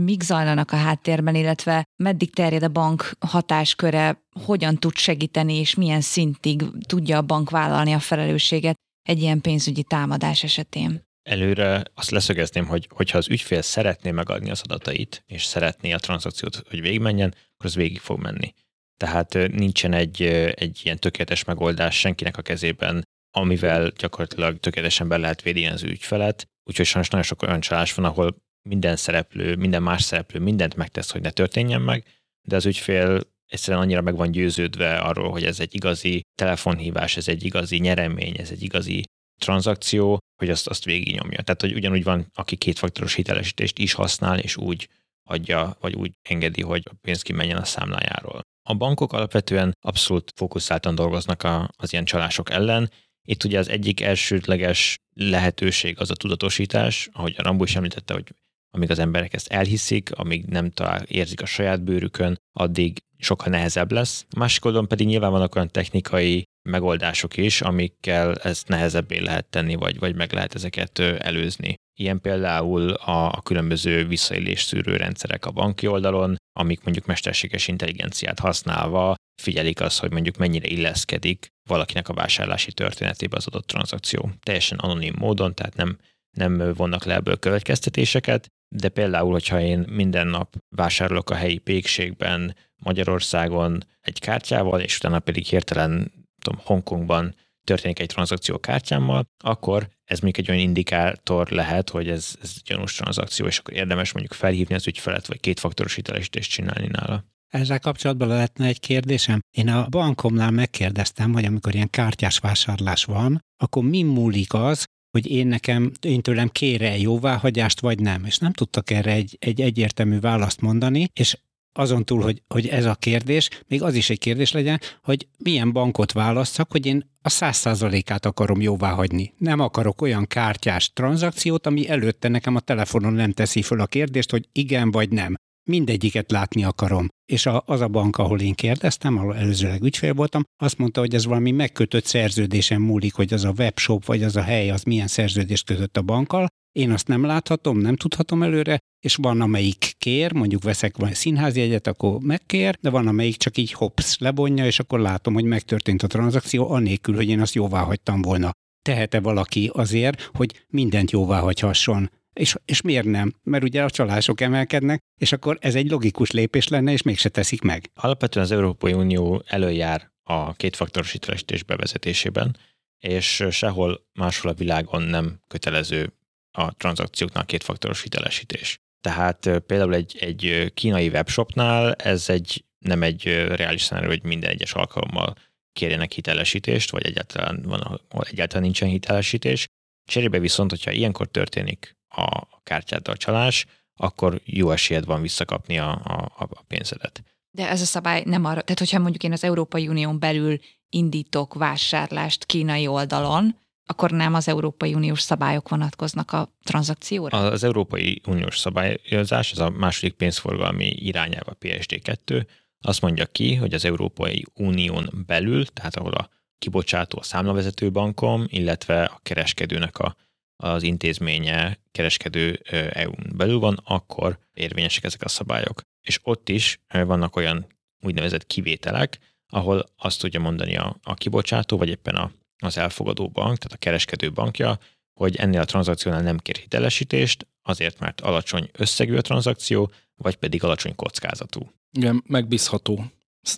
mik zajlanak a háttérben, illetve meddig terjed a bank hatásköre, hogyan tud segíteni, és milyen szintig tudja a bank vállalni a felelősséget egy ilyen pénzügyi támadás esetén. Előre azt leszögezném, hogy hogyha az ügyfél szeretné megadni az adatait, és szeretné a tranzakciót, hogy végigmenjen, akkor az végig fog menni. Tehát nincsen egy, egy ilyen tökéletes megoldás senkinek a kezében, amivel gyakorlatilag tökéletesen be lehet védeni az ügyfelet. Úgyhogy sajnos nagyon sok olyan csalás van, ahol minden szereplő, minden más szereplő mindent megtesz, hogy ne történjen meg, de az ügyfél egyszerűen annyira meg van győződve arról, hogy ez egy igazi telefonhívás, ez egy igazi nyeremény, ez egy igazi tranzakció, hogy azt, azt végignyomja. Tehát, hogy ugyanúgy van, aki kétfaktoros hitelesítést is használ, és úgy adja, vagy úgy engedi, hogy a pénz kimenjen a számlájáról. A bankok alapvetően abszolút fókuszáltan dolgoznak a, az ilyen csalások ellen. Itt ugye az egyik elsődleges lehetőség az a tudatosítás, ahogy a Rambó is említette, hogy amíg az emberek ezt elhiszik, amíg nem talál, érzik a saját bőrükön, addig sokkal nehezebb lesz. A másik oldalon pedig nyilván vannak olyan technikai megoldások is, amikkel ezt nehezebbé lehet tenni, vagy, vagy meg lehet ezeket előzni. Ilyen például a, a különböző visszaélés szűrő rendszerek a banki oldalon, amik mondjuk mesterséges intelligenciát használva figyelik azt, hogy mondjuk mennyire illeszkedik valakinek a vásárlási történetébe az adott tranzakció. Teljesen anonim módon, tehát nem, nem vonnak le ebből következtetéseket, de például, hogyha én minden nap vásárolok a helyi pékségben Magyarországon egy kártyával, és utána pedig hirtelen tudom, Hongkongban történik egy tranzakció kártyámmal, akkor ez még egy olyan indikátor lehet, hogy ez, ez gyanús tranzakció, és akkor érdemes mondjuk felhívni az ügyfelet, vagy kétfaktoros hitelesítést csinálni nála. Ezzel kapcsolatban lehetne egy kérdésem. Én a bankomnál megkérdeztem, hogy amikor ilyen kártyás vásárlás van, akkor mi múlik az, hogy én nekem, én tőlem kére jóváhagyást, vagy nem. És nem tudtak erre egy, egy egyértelmű választ mondani, és azon túl, hogy, hogy ez a kérdés, még az is egy kérdés legyen, hogy milyen bankot válasszak, hogy én a száz százalékát akarom jóvá hagyni. Nem akarok olyan kártyás tranzakciót, ami előtte nekem a telefonon nem teszi föl a kérdést, hogy igen vagy nem. Mindegyiket látni akarom. És a, az a bank, ahol én kérdeztem, ahol előzőleg ügyfél voltam, azt mondta, hogy ez valami megkötött szerződésen múlik, hogy az a webshop vagy az a hely az milyen szerződést kötött a bankkal, én azt nem láthatom, nem tudhatom előre, és van, amelyik kér, mondjuk veszek vagy színházi egyet, akkor megkér, de van, amelyik csak így hops, lebonja, és akkor látom, hogy megtörtént a tranzakció, anélkül, hogy én azt jóvá hagytam volna. Tehet-e valaki azért, hogy mindent jóvá hagyhasson? És, és miért nem? Mert ugye a csalások emelkednek, és akkor ez egy logikus lépés lenne, és mégse teszik meg. Alapvetően az Európai Unió előjár a kétfaktoros hitelesítés bevezetésében, és sehol máshol a világon nem kötelező a tranzakcióknál kétfaktoros hitelesítés. Tehát például egy, egy kínai webshopnál ez egy nem egy reális szenárió, hogy minden egyes alkalommal kérjenek hitelesítést, vagy egyáltalán van, egyáltalán nincsen hitelesítés. Cserébe viszont, hogyha ilyenkor történik a kártyáddal csalás, akkor jó esélyed van visszakapni a, a, a pénzedet. De ez a szabály nem arra, tehát hogyha mondjuk én az Európai Unión belül indítok vásárlást kínai oldalon, akkor nem az Európai Uniós szabályok vonatkoznak a tranzakcióra? Az Európai Uniós szabályozás, ez a második pénzforgalmi irányelv a PSD2, azt mondja ki, hogy az Európai Unión belül, tehát ahol a kibocsátó a számlavezető bankom, illetve a kereskedőnek a, az intézménye kereskedő EU-n belül van, akkor érvényesek ezek a szabályok. És ott is vannak olyan úgynevezett kivételek, ahol azt tudja mondani a, a kibocsátó, vagy éppen a, az elfogadó bank, tehát a kereskedő bankja, hogy ennél a tranzakciónál nem kér hitelesítést, azért mert alacsony összegű a tranzakció, vagy pedig alacsony kockázatú. Igen, megbízható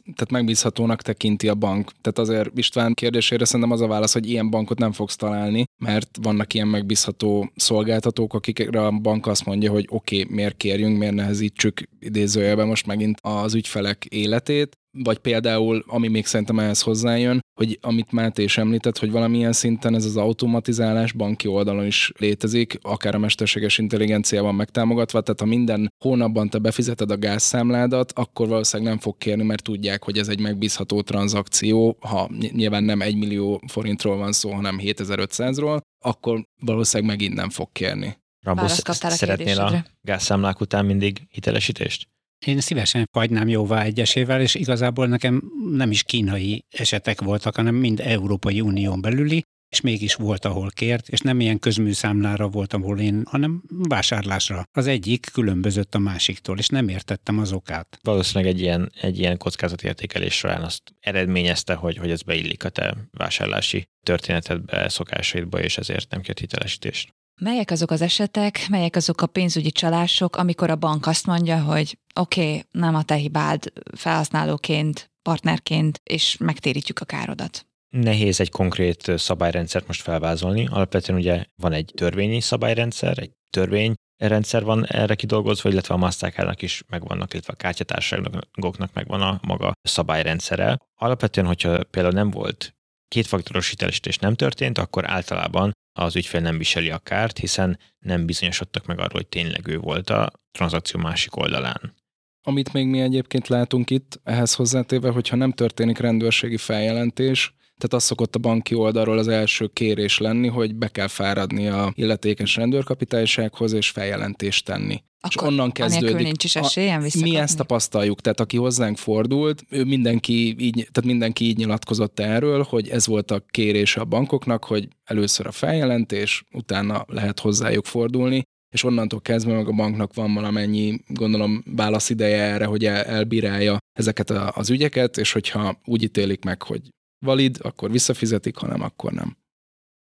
tehát megbízhatónak tekinti a bank. Tehát azért István kérdésére szerintem az a válasz, hogy ilyen bankot nem fogsz találni, mert vannak ilyen megbízható szolgáltatók, akikre a bank azt mondja, hogy oké, okay, miért kérjünk, miért nehezítsük idézőjelben most megint az ügyfelek életét, vagy például, ami még szerintem ehhez hozzájön, hogy amit Máté is említett, hogy valamilyen szinten ez az automatizálás banki oldalon is létezik, akár a mesterséges intelligenciával megtámogatva, tehát ha minden hónapban te befizeted a gázszámládat, akkor valószínűleg nem fog kérni, mert tudják, hogy ez egy megbízható tranzakció, ha nyilván nem 1 millió forintról van szó, hanem 7500-ról, akkor valószínűleg megint nem fog kérni. Rambó, szeretnél a gázszámlák után mindig hitelesítést? Én szívesen hagynám jóvá egyesével, és igazából nekem nem is kínai esetek voltak, hanem mind Európai Unión belüli, és mégis volt, ahol kért, és nem ilyen közműszámlára volt, ahol én, hanem vásárlásra. Az egyik különbözött a másiktól, és nem értettem az okát. Valószínűleg egy ilyen, egy ilyen kockázatértékelés során azt eredményezte, hogy, hogy ez beillik a te vásárlási történetedbe, szokásaidba, és ezért nem kért hitelesítést. Melyek azok az esetek, melyek azok a pénzügyi csalások, amikor a bank azt mondja, hogy oké, okay, nem a te hibád felhasználóként, partnerként, és megtérítjük a károdat? Nehéz egy konkrét szabályrendszert most felvázolni. Alapvetően ugye van egy törvényi szabályrendszer, egy törvény, rendszer van erre kidolgozva, illetve a Mastercardnak is megvannak, illetve a kártyatársaságoknak megvan a maga szabályrendszere. Alapvetően, hogyha például nem volt kétfaktoros hitelesítés nem történt, akkor általában az ügyfél nem viseli a kárt, hiszen nem bizonyosodtak meg arról, hogy tényleg ő volt a tranzakció másik oldalán. Amit még mi egyébként látunk itt, ehhez hozzátéve, hogyha nem történik rendőrségi feljelentés, tehát az szokott a banki oldalról az első kérés lenni, hogy be kell fáradni a illetékes rendőrkapitánysághoz és feljelentést tenni. Akkor és onnan kezdődik. nincs is esélyem Mi ezt tapasztaljuk, tehát aki hozzánk fordult, ő mindenki így, tehát mindenki így nyilatkozott erről, hogy ez volt a kérés a bankoknak, hogy először a feljelentés, utána lehet hozzájuk fordulni, és onnantól kezdve meg a banknak van valamennyi, gondolom, válaszideje erre, hogy elbírálja ezeket az ügyeket, és hogyha úgy ítélik meg, hogy valid, akkor visszafizetik, hanem akkor nem.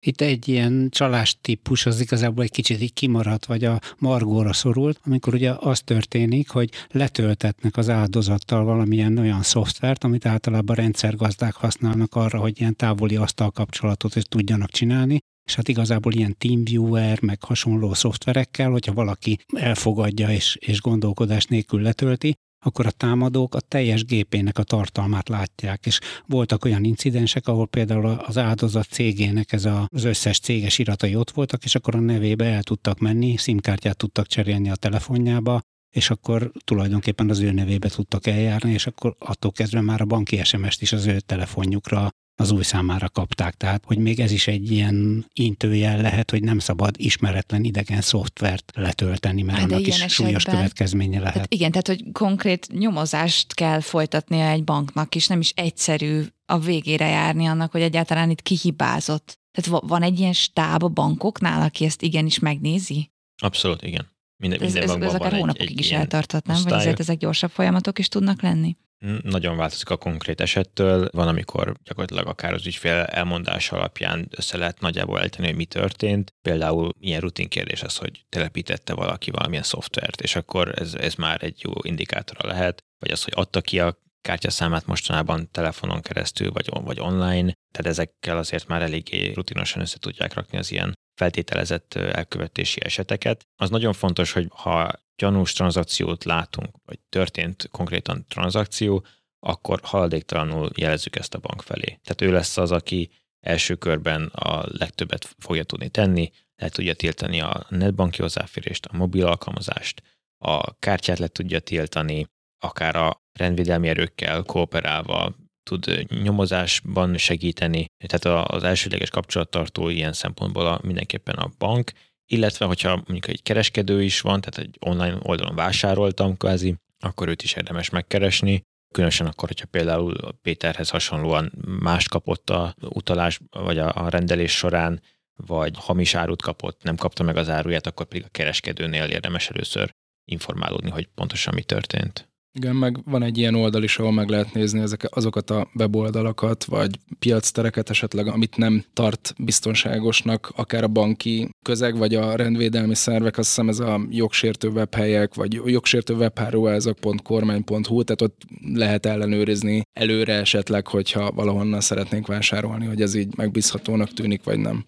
Itt egy ilyen csalás típus az igazából egy kicsit így kimaradt, vagy a margóra szorult, amikor ugye az történik, hogy letöltetnek az áldozattal valamilyen olyan szoftvert, amit általában rendszergazdák használnak arra, hogy ilyen távoli asztal kapcsolatot is tudjanak csinálni, és hát igazából ilyen TeamViewer, meg hasonló szoftverekkel, hogyha valaki elfogadja és, és gondolkodás nélkül letölti, akkor a támadók a teljes gépének a tartalmát látják, és voltak olyan incidensek, ahol például az áldozat cégének ez a, az összes céges iratai ott voltak, és akkor a nevébe el tudtak menni, szimkártyát tudtak cserélni a telefonjába, és akkor tulajdonképpen az ő nevébe tudtak eljárni, és akkor attól kezdve már a banki SMS-t is az ő telefonjukra az új számára kapták. Tehát, hogy még ez is egy ilyen intőjel lehet, hogy nem szabad ismeretlen idegen szoftvert letölteni, mert hát annak is esetben, súlyos következménye lehet. Tehát igen, tehát hogy konkrét nyomozást kell folytatnia egy banknak, és nem is egyszerű a végére járni annak, hogy egyáltalán itt kihibázott. Tehát van egy ilyen stáb a bankoknál, aki ezt igenis megnézi? Abszolút, igen. Minden, ez, minden ez, ez akár hónapokig egy, is eltarthat, nem? Vagy azért ezek gyorsabb folyamatok is tudnak lenni? Nagyon változik a konkrét esettől. Van, amikor gyakorlatilag akár az ügyfél elmondása alapján össze lehet nagyjából eltenni, hogy mi történt. Például ilyen rutin kérdés az, hogy telepítette valaki valamilyen szoftvert, és akkor ez, ez már egy jó indikátora lehet, vagy az, hogy adta ki a kártyaszámát mostanában telefonon keresztül, vagy, vagy online, tehát ezekkel azért már eléggé rutinosan össze tudják rakni az ilyen feltételezett elkövetési eseteket. Az nagyon fontos, hogy ha gyanús tranzakciót látunk, vagy történt konkrétan tranzakció, akkor haladéktalanul jelezzük ezt a bank felé. Tehát ő lesz az, aki első körben a legtöbbet fogja tudni tenni, le tudja tiltani a netbanki hozzáférést, a mobil alkalmazást, a kártyát le tudja tiltani, akár a rendvédelmi erőkkel kooperálva tud nyomozásban segíteni. Tehát az elsődleges kapcsolattartó ilyen szempontból a, mindenképpen a bank, illetve hogyha mondjuk egy kereskedő is van, tehát egy online oldalon vásároltam kvázi, akkor őt is érdemes megkeresni, különösen akkor, hogyha például Péterhez hasonlóan mást kapott a utalás vagy a rendelés során, vagy hamis árut kapott, nem kapta meg az áruját, akkor pedig a kereskedőnél érdemes először informálódni, hogy pontosan mi történt. Igen, meg van egy ilyen oldal is, ahol meg lehet nézni ezek, azokat a weboldalakat, vagy piactereket esetleg, amit nem tart biztonságosnak, akár a banki közeg, vagy a rendvédelmi szervek, azt hiszem ez a jogsértő webhelyek, vagy jogsértő webháruházak.kormány.hu, tehát ott lehet ellenőrizni előre esetleg, hogyha valahonnan szeretnénk vásárolni, hogy ez így megbízhatónak tűnik, vagy nem.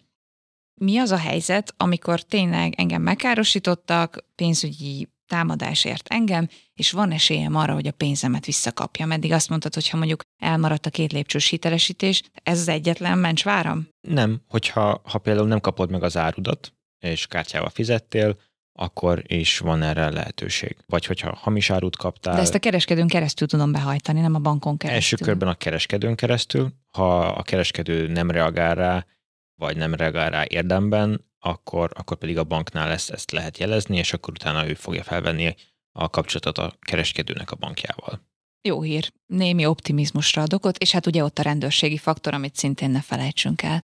Mi az a helyzet, amikor tényleg engem megkárosítottak, pénzügyi támadásért engem, és van esélyem arra, hogy a pénzemet visszakapjam. Eddig azt mondtad, hogy ha mondjuk elmaradt a két lépcsős hitelesítés, ez az egyetlen mencsváram? Nem, hogyha ha például nem kapod meg az árudat, és kártyával fizettél, akkor is van erre lehetőség. Vagy hogyha hamis árut kaptál. De ezt a kereskedőn keresztül tudom behajtani, nem a bankon keresztül. Első körben a kereskedőn keresztül. Ha a kereskedő nem reagál rá, vagy nem reagál rá érdemben, akkor, akkor pedig a banknál ezt, ezt lehet jelezni, és akkor utána ő fogja felvenni a kapcsolatot a kereskedőnek a bankjával. Jó hír, némi optimizmusra ad okot, és hát ugye ott a rendőrségi faktor, amit szintén ne felejtsünk el.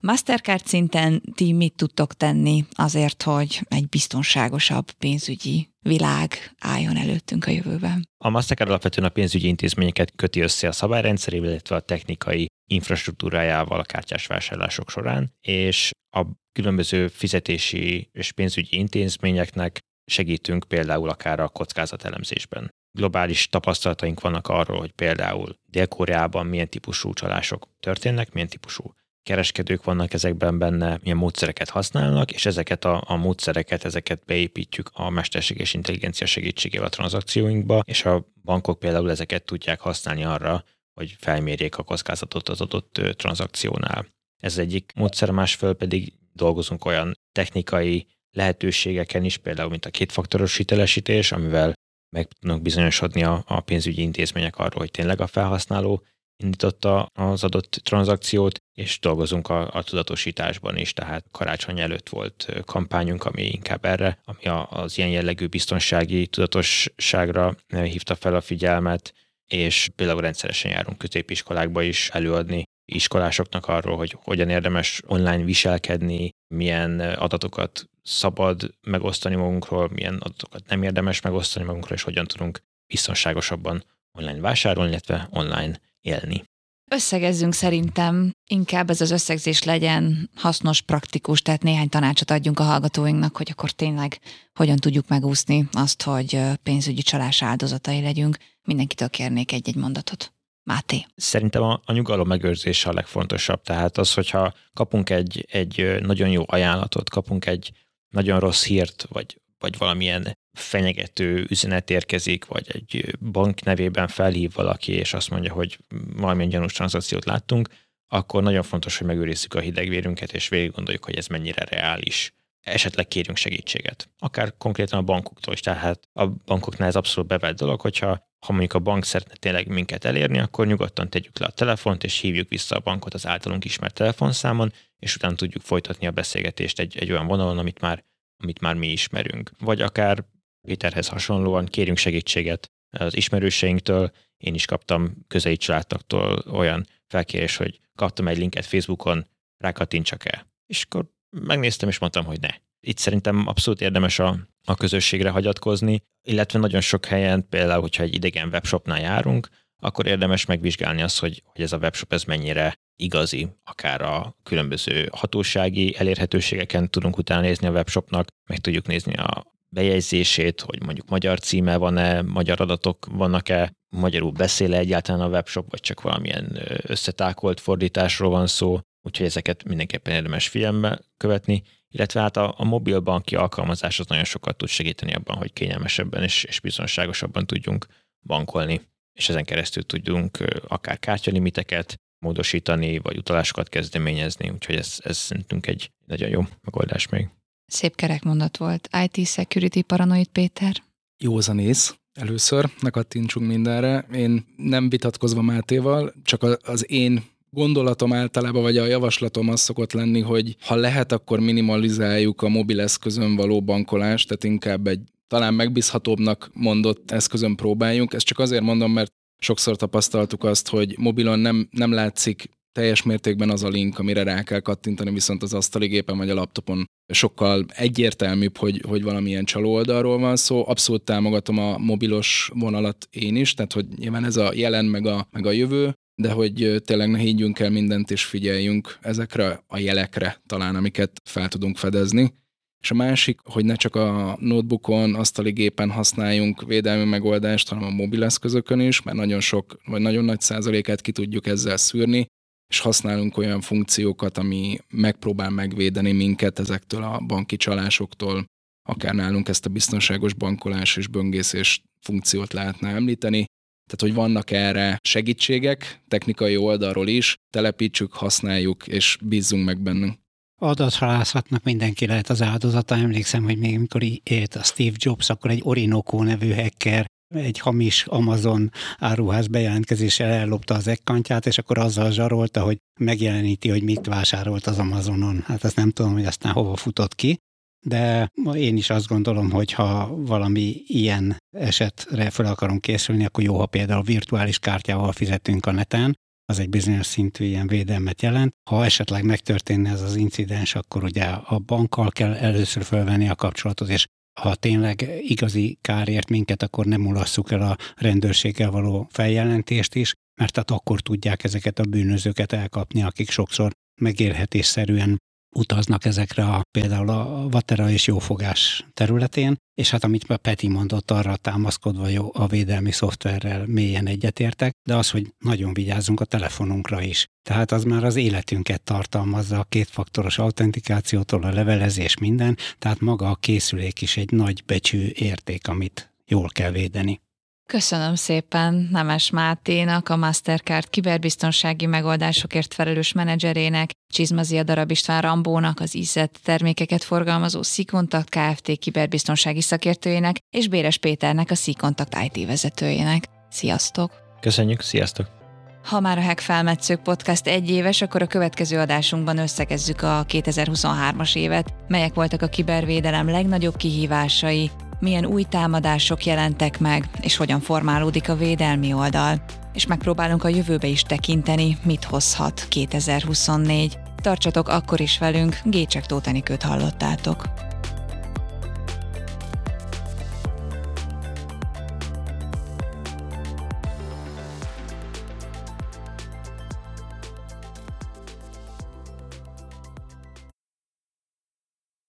Mastercard szinten ti mit tudtok tenni azért, hogy egy biztonságosabb pénzügyi világ álljon előttünk a jövőben? A Mastercard alapvetően a pénzügyi intézményeket köti össze a szabályrendszerével, illetve a technikai infrastruktúrájával a kártyás vásárlások során, és a különböző fizetési és pénzügyi intézményeknek segítünk például akár a kockázatelemzésben. Globális tapasztalataink vannak arról, hogy például Dél-Koreában milyen típusú csalások történnek, milyen típusú kereskedők vannak ezekben benne, milyen módszereket használnak, és ezeket a, a módszereket, ezeket beépítjük a mesterséges intelligencia segítségével a tranzakcióinkba, és a bankok például ezeket tudják használni arra, hogy felmérjék a kockázatot az adott tranzakciónál. Ez egyik módszer, másföl pedig dolgozunk olyan technikai lehetőségeken is, például mint a kétfaktoros hitelesítés, amivel meg tudnak bizonyosodni a, a pénzügyi intézmények arról, hogy tényleg a felhasználó indította az adott tranzakciót, és dolgozunk a, a tudatosításban is, tehát karácsony előtt volt kampányunk, ami inkább erre, ami a, az ilyen jellegű biztonsági tudatosságra hívta fel a figyelmet, és például rendszeresen járunk középiskolákba is előadni iskolásoknak arról, hogy hogyan érdemes online viselkedni, milyen adatokat szabad megosztani magunkról, milyen adatokat nem érdemes megosztani magunkról, és hogyan tudunk biztonságosabban online vásárolni, illetve online élni. Összegezzünk szerintem, inkább ez az összegzés legyen hasznos, praktikus, tehát néhány tanácsot adjunk a hallgatóinknak, hogy akkor tényleg hogyan tudjuk megúszni azt, hogy pénzügyi csalás áldozatai legyünk. Mindenkitől kérnék egy-egy mondatot. Máté. Szerintem a, a nyugalom megőrzése a legfontosabb. Tehát az, hogyha kapunk egy, egy nagyon jó ajánlatot, kapunk egy nagyon rossz hírt, vagy, vagy valamilyen fenyegető üzenet érkezik, vagy egy bank nevében felhív valaki, és azt mondja, hogy valamilyen gyanús tranzakciót láttunk, akkor nagyon fontos, hogy megőrizzük a hidegvérünket, és végig gondoljuk, hogy ez mennyire reális. Esetleg kérjünk segítséget. Akár konkrétan a bankoktól is. Tehát a bankoknál ez abszolút bevett dolog, hogyha ha mondjuk a bank szeretne tényleg minket elérni, akkor nyugodtan tegyük le a telefont, és hívjuk vissza a bankot az általunk ismert telefonszámon, és utána tudjuk folytatni a beszélgetést egy, egy olyan vonalon, amit már, amit már mi ismerünk. Vagy akár Péterhez hasonlóan kérünk segítséget az ismerőseinktől. Én is kaptam közeli családtaktól olyan felkérés, hogy kaptam egy linket Facebookon, rákattintsak el. És akkor megnéztem, és mondtam, hogy ne. Itt szerintem abszolút érdemes a, a közösségre hagyatkozni, illetve nagyon sok helyen, például, hogyha egy idegen webshopnál járunk, akkor érdemes megvizsgálni azt, hogy, hogy ez a webshop ez mennyire igazi, akár a különböző hatósági elérhetőségeken tudunk utána nézni a webshopnak, meg tudjuk nézni a bejegyzését, hogy mondjuk magyar címe van-e, magyar adatok vannak-e, magyarul beszél -e egyáltalán a webshop, vagy csak valamilyen összetákolt fordításról van szó, úgyhogy ezeket mindenképpen érdemes figyelembe követni, illetve hát a, a mobil banki alkalmazás az nagyon sokat tud segíteni abban, hogy kényelmesebben és, és biztonságosabban tudjunk bankolni, és ezen keresztül tudjunk akár kártyalimiteket módosítani, vagy utalásokat kezdeményezni, úgyhogy ez, ez szerintünk egy nagyon jó megoldás még. Szép kerek mondat volt. IT Security Paranoid Péter. Józanész. Először ne kattintsunk mindenre. Én nem vitatkozva Mátéval, csak az én gondolatom általában, vagy a javaslatom az szokott lenni, hogy ha lehet, akkor minimalizáljuk a mobileszközön való bankolást, tehát inkább egy talán megbízhatóbbnak mondott eszközön próbáljunk. Ezt csak azért mondom, mert sokszor tapasztaltuk azt, hogy mobilon nem, nem látszik teljes mértékben az a link, amire rá kell kattintani, viszont az asztali gépen vagy a laptopon sokkal egyértelműbb, hogy, hogy valamilyen csaló oldalról van szó. Abszolút támogatom a mobilos vonalat én is, tehát hogy nyilván ez a jelen meg a, meg a jövő, de hogy tényleg ne higgyünk el mindent és figyeljünk ezekre a jelekre talán, amiket fel tudunk fedezni. És a másik, hogy ne csak a notebookon, asztali gépen használjunk védelmi megoldást, hanem a mobileszközökön is, mert nagyon sok, vagy nagyon nagy százalékát ki tudjuk ezzel szűrni, és használunk olyan funkciókat, ami megpróbál megvédeni minket ezektől a banki csalásoktól, akár nálunk ezt a biztonságos bankolás és böngészés funkciót lehetne említeni. Tehát, hogy vannak erre segítségek, technikai oldalról is, telepítsük, használjuk, és bízzunk meg bennünk. Adathalászatnak mindenki lehet az áldozata. Emlékszem, hogy még amikor élt a Steve Jobs, akkor egy Orinoco nevű hacker egy hamis Amazon áruház bejelentkezéssel ellopta az ekkantját, és akkor azzal zsarolta, hogy megjeleníti, hogy mit vásárolt az Amazonon. Hát ezt nem tudom, hogy aztán hova futott ki, de én is azt gondolom, hogy ha valami ilyen esetre fel akarunk készülni, akkor jó, ha például virtuális kártyával fizetünk a neten, az egy bizonyos szintű ilyen védelmet jelent. Ha esetleg megtörténne ez az incidens, akkor ugye a bankkal kell először felvenni a kapcsolatot, és ha tényleg igazi kárért minket, akkor nem mulasszuk el a rendőrséggel való feljelentést is, mert tehát akkor tudják ezeket a bűnözőket elkapni, akik sokszor megélhetésszerűen utaznak ezekre a például a vatera és jófogás területén, és hát amit a Peti mondott, arra támaszkodva jó, a védelmi szoftverrel mélyen egyetértek, de az, hogy nagyon vigyázzunk a telefonunkra is. Tehát az már az életünket tartalmazza a kétfaktoros autentikációtól a levelezés minden, tehát maga a készülék is egy nagy becsű érték, amit jól kell védeni. Köszönöm szépen Nemes Máténak, a Mastercard kiberbiztonsági megoldásokért felelős menedzserének, Csizmazia Darab István Rambónak, az IZET termékeket forgalmazó Szikontakt Kft. kiberbiztonsági szakértőjének, és Béres Péternek, a Szikontakt IT vezetőjének. Sziasztok! Köszönjük, sziasztok! Ha már a Hack Felmetszők Podcast egy éves, akkor a következő adásunkban összegezzük a 2023-as évet, melyek voltak a kibervédelem legnagyobb kihívásai, milyen új támadások jelentek meg, és hogyan formálódik a védelmi oldal. És megpróbálunk a jövőbe is tekinteni, mit hozhat 2024. Tartsatok akkor is velünk, Gécsek Tótenikőt hallottátok.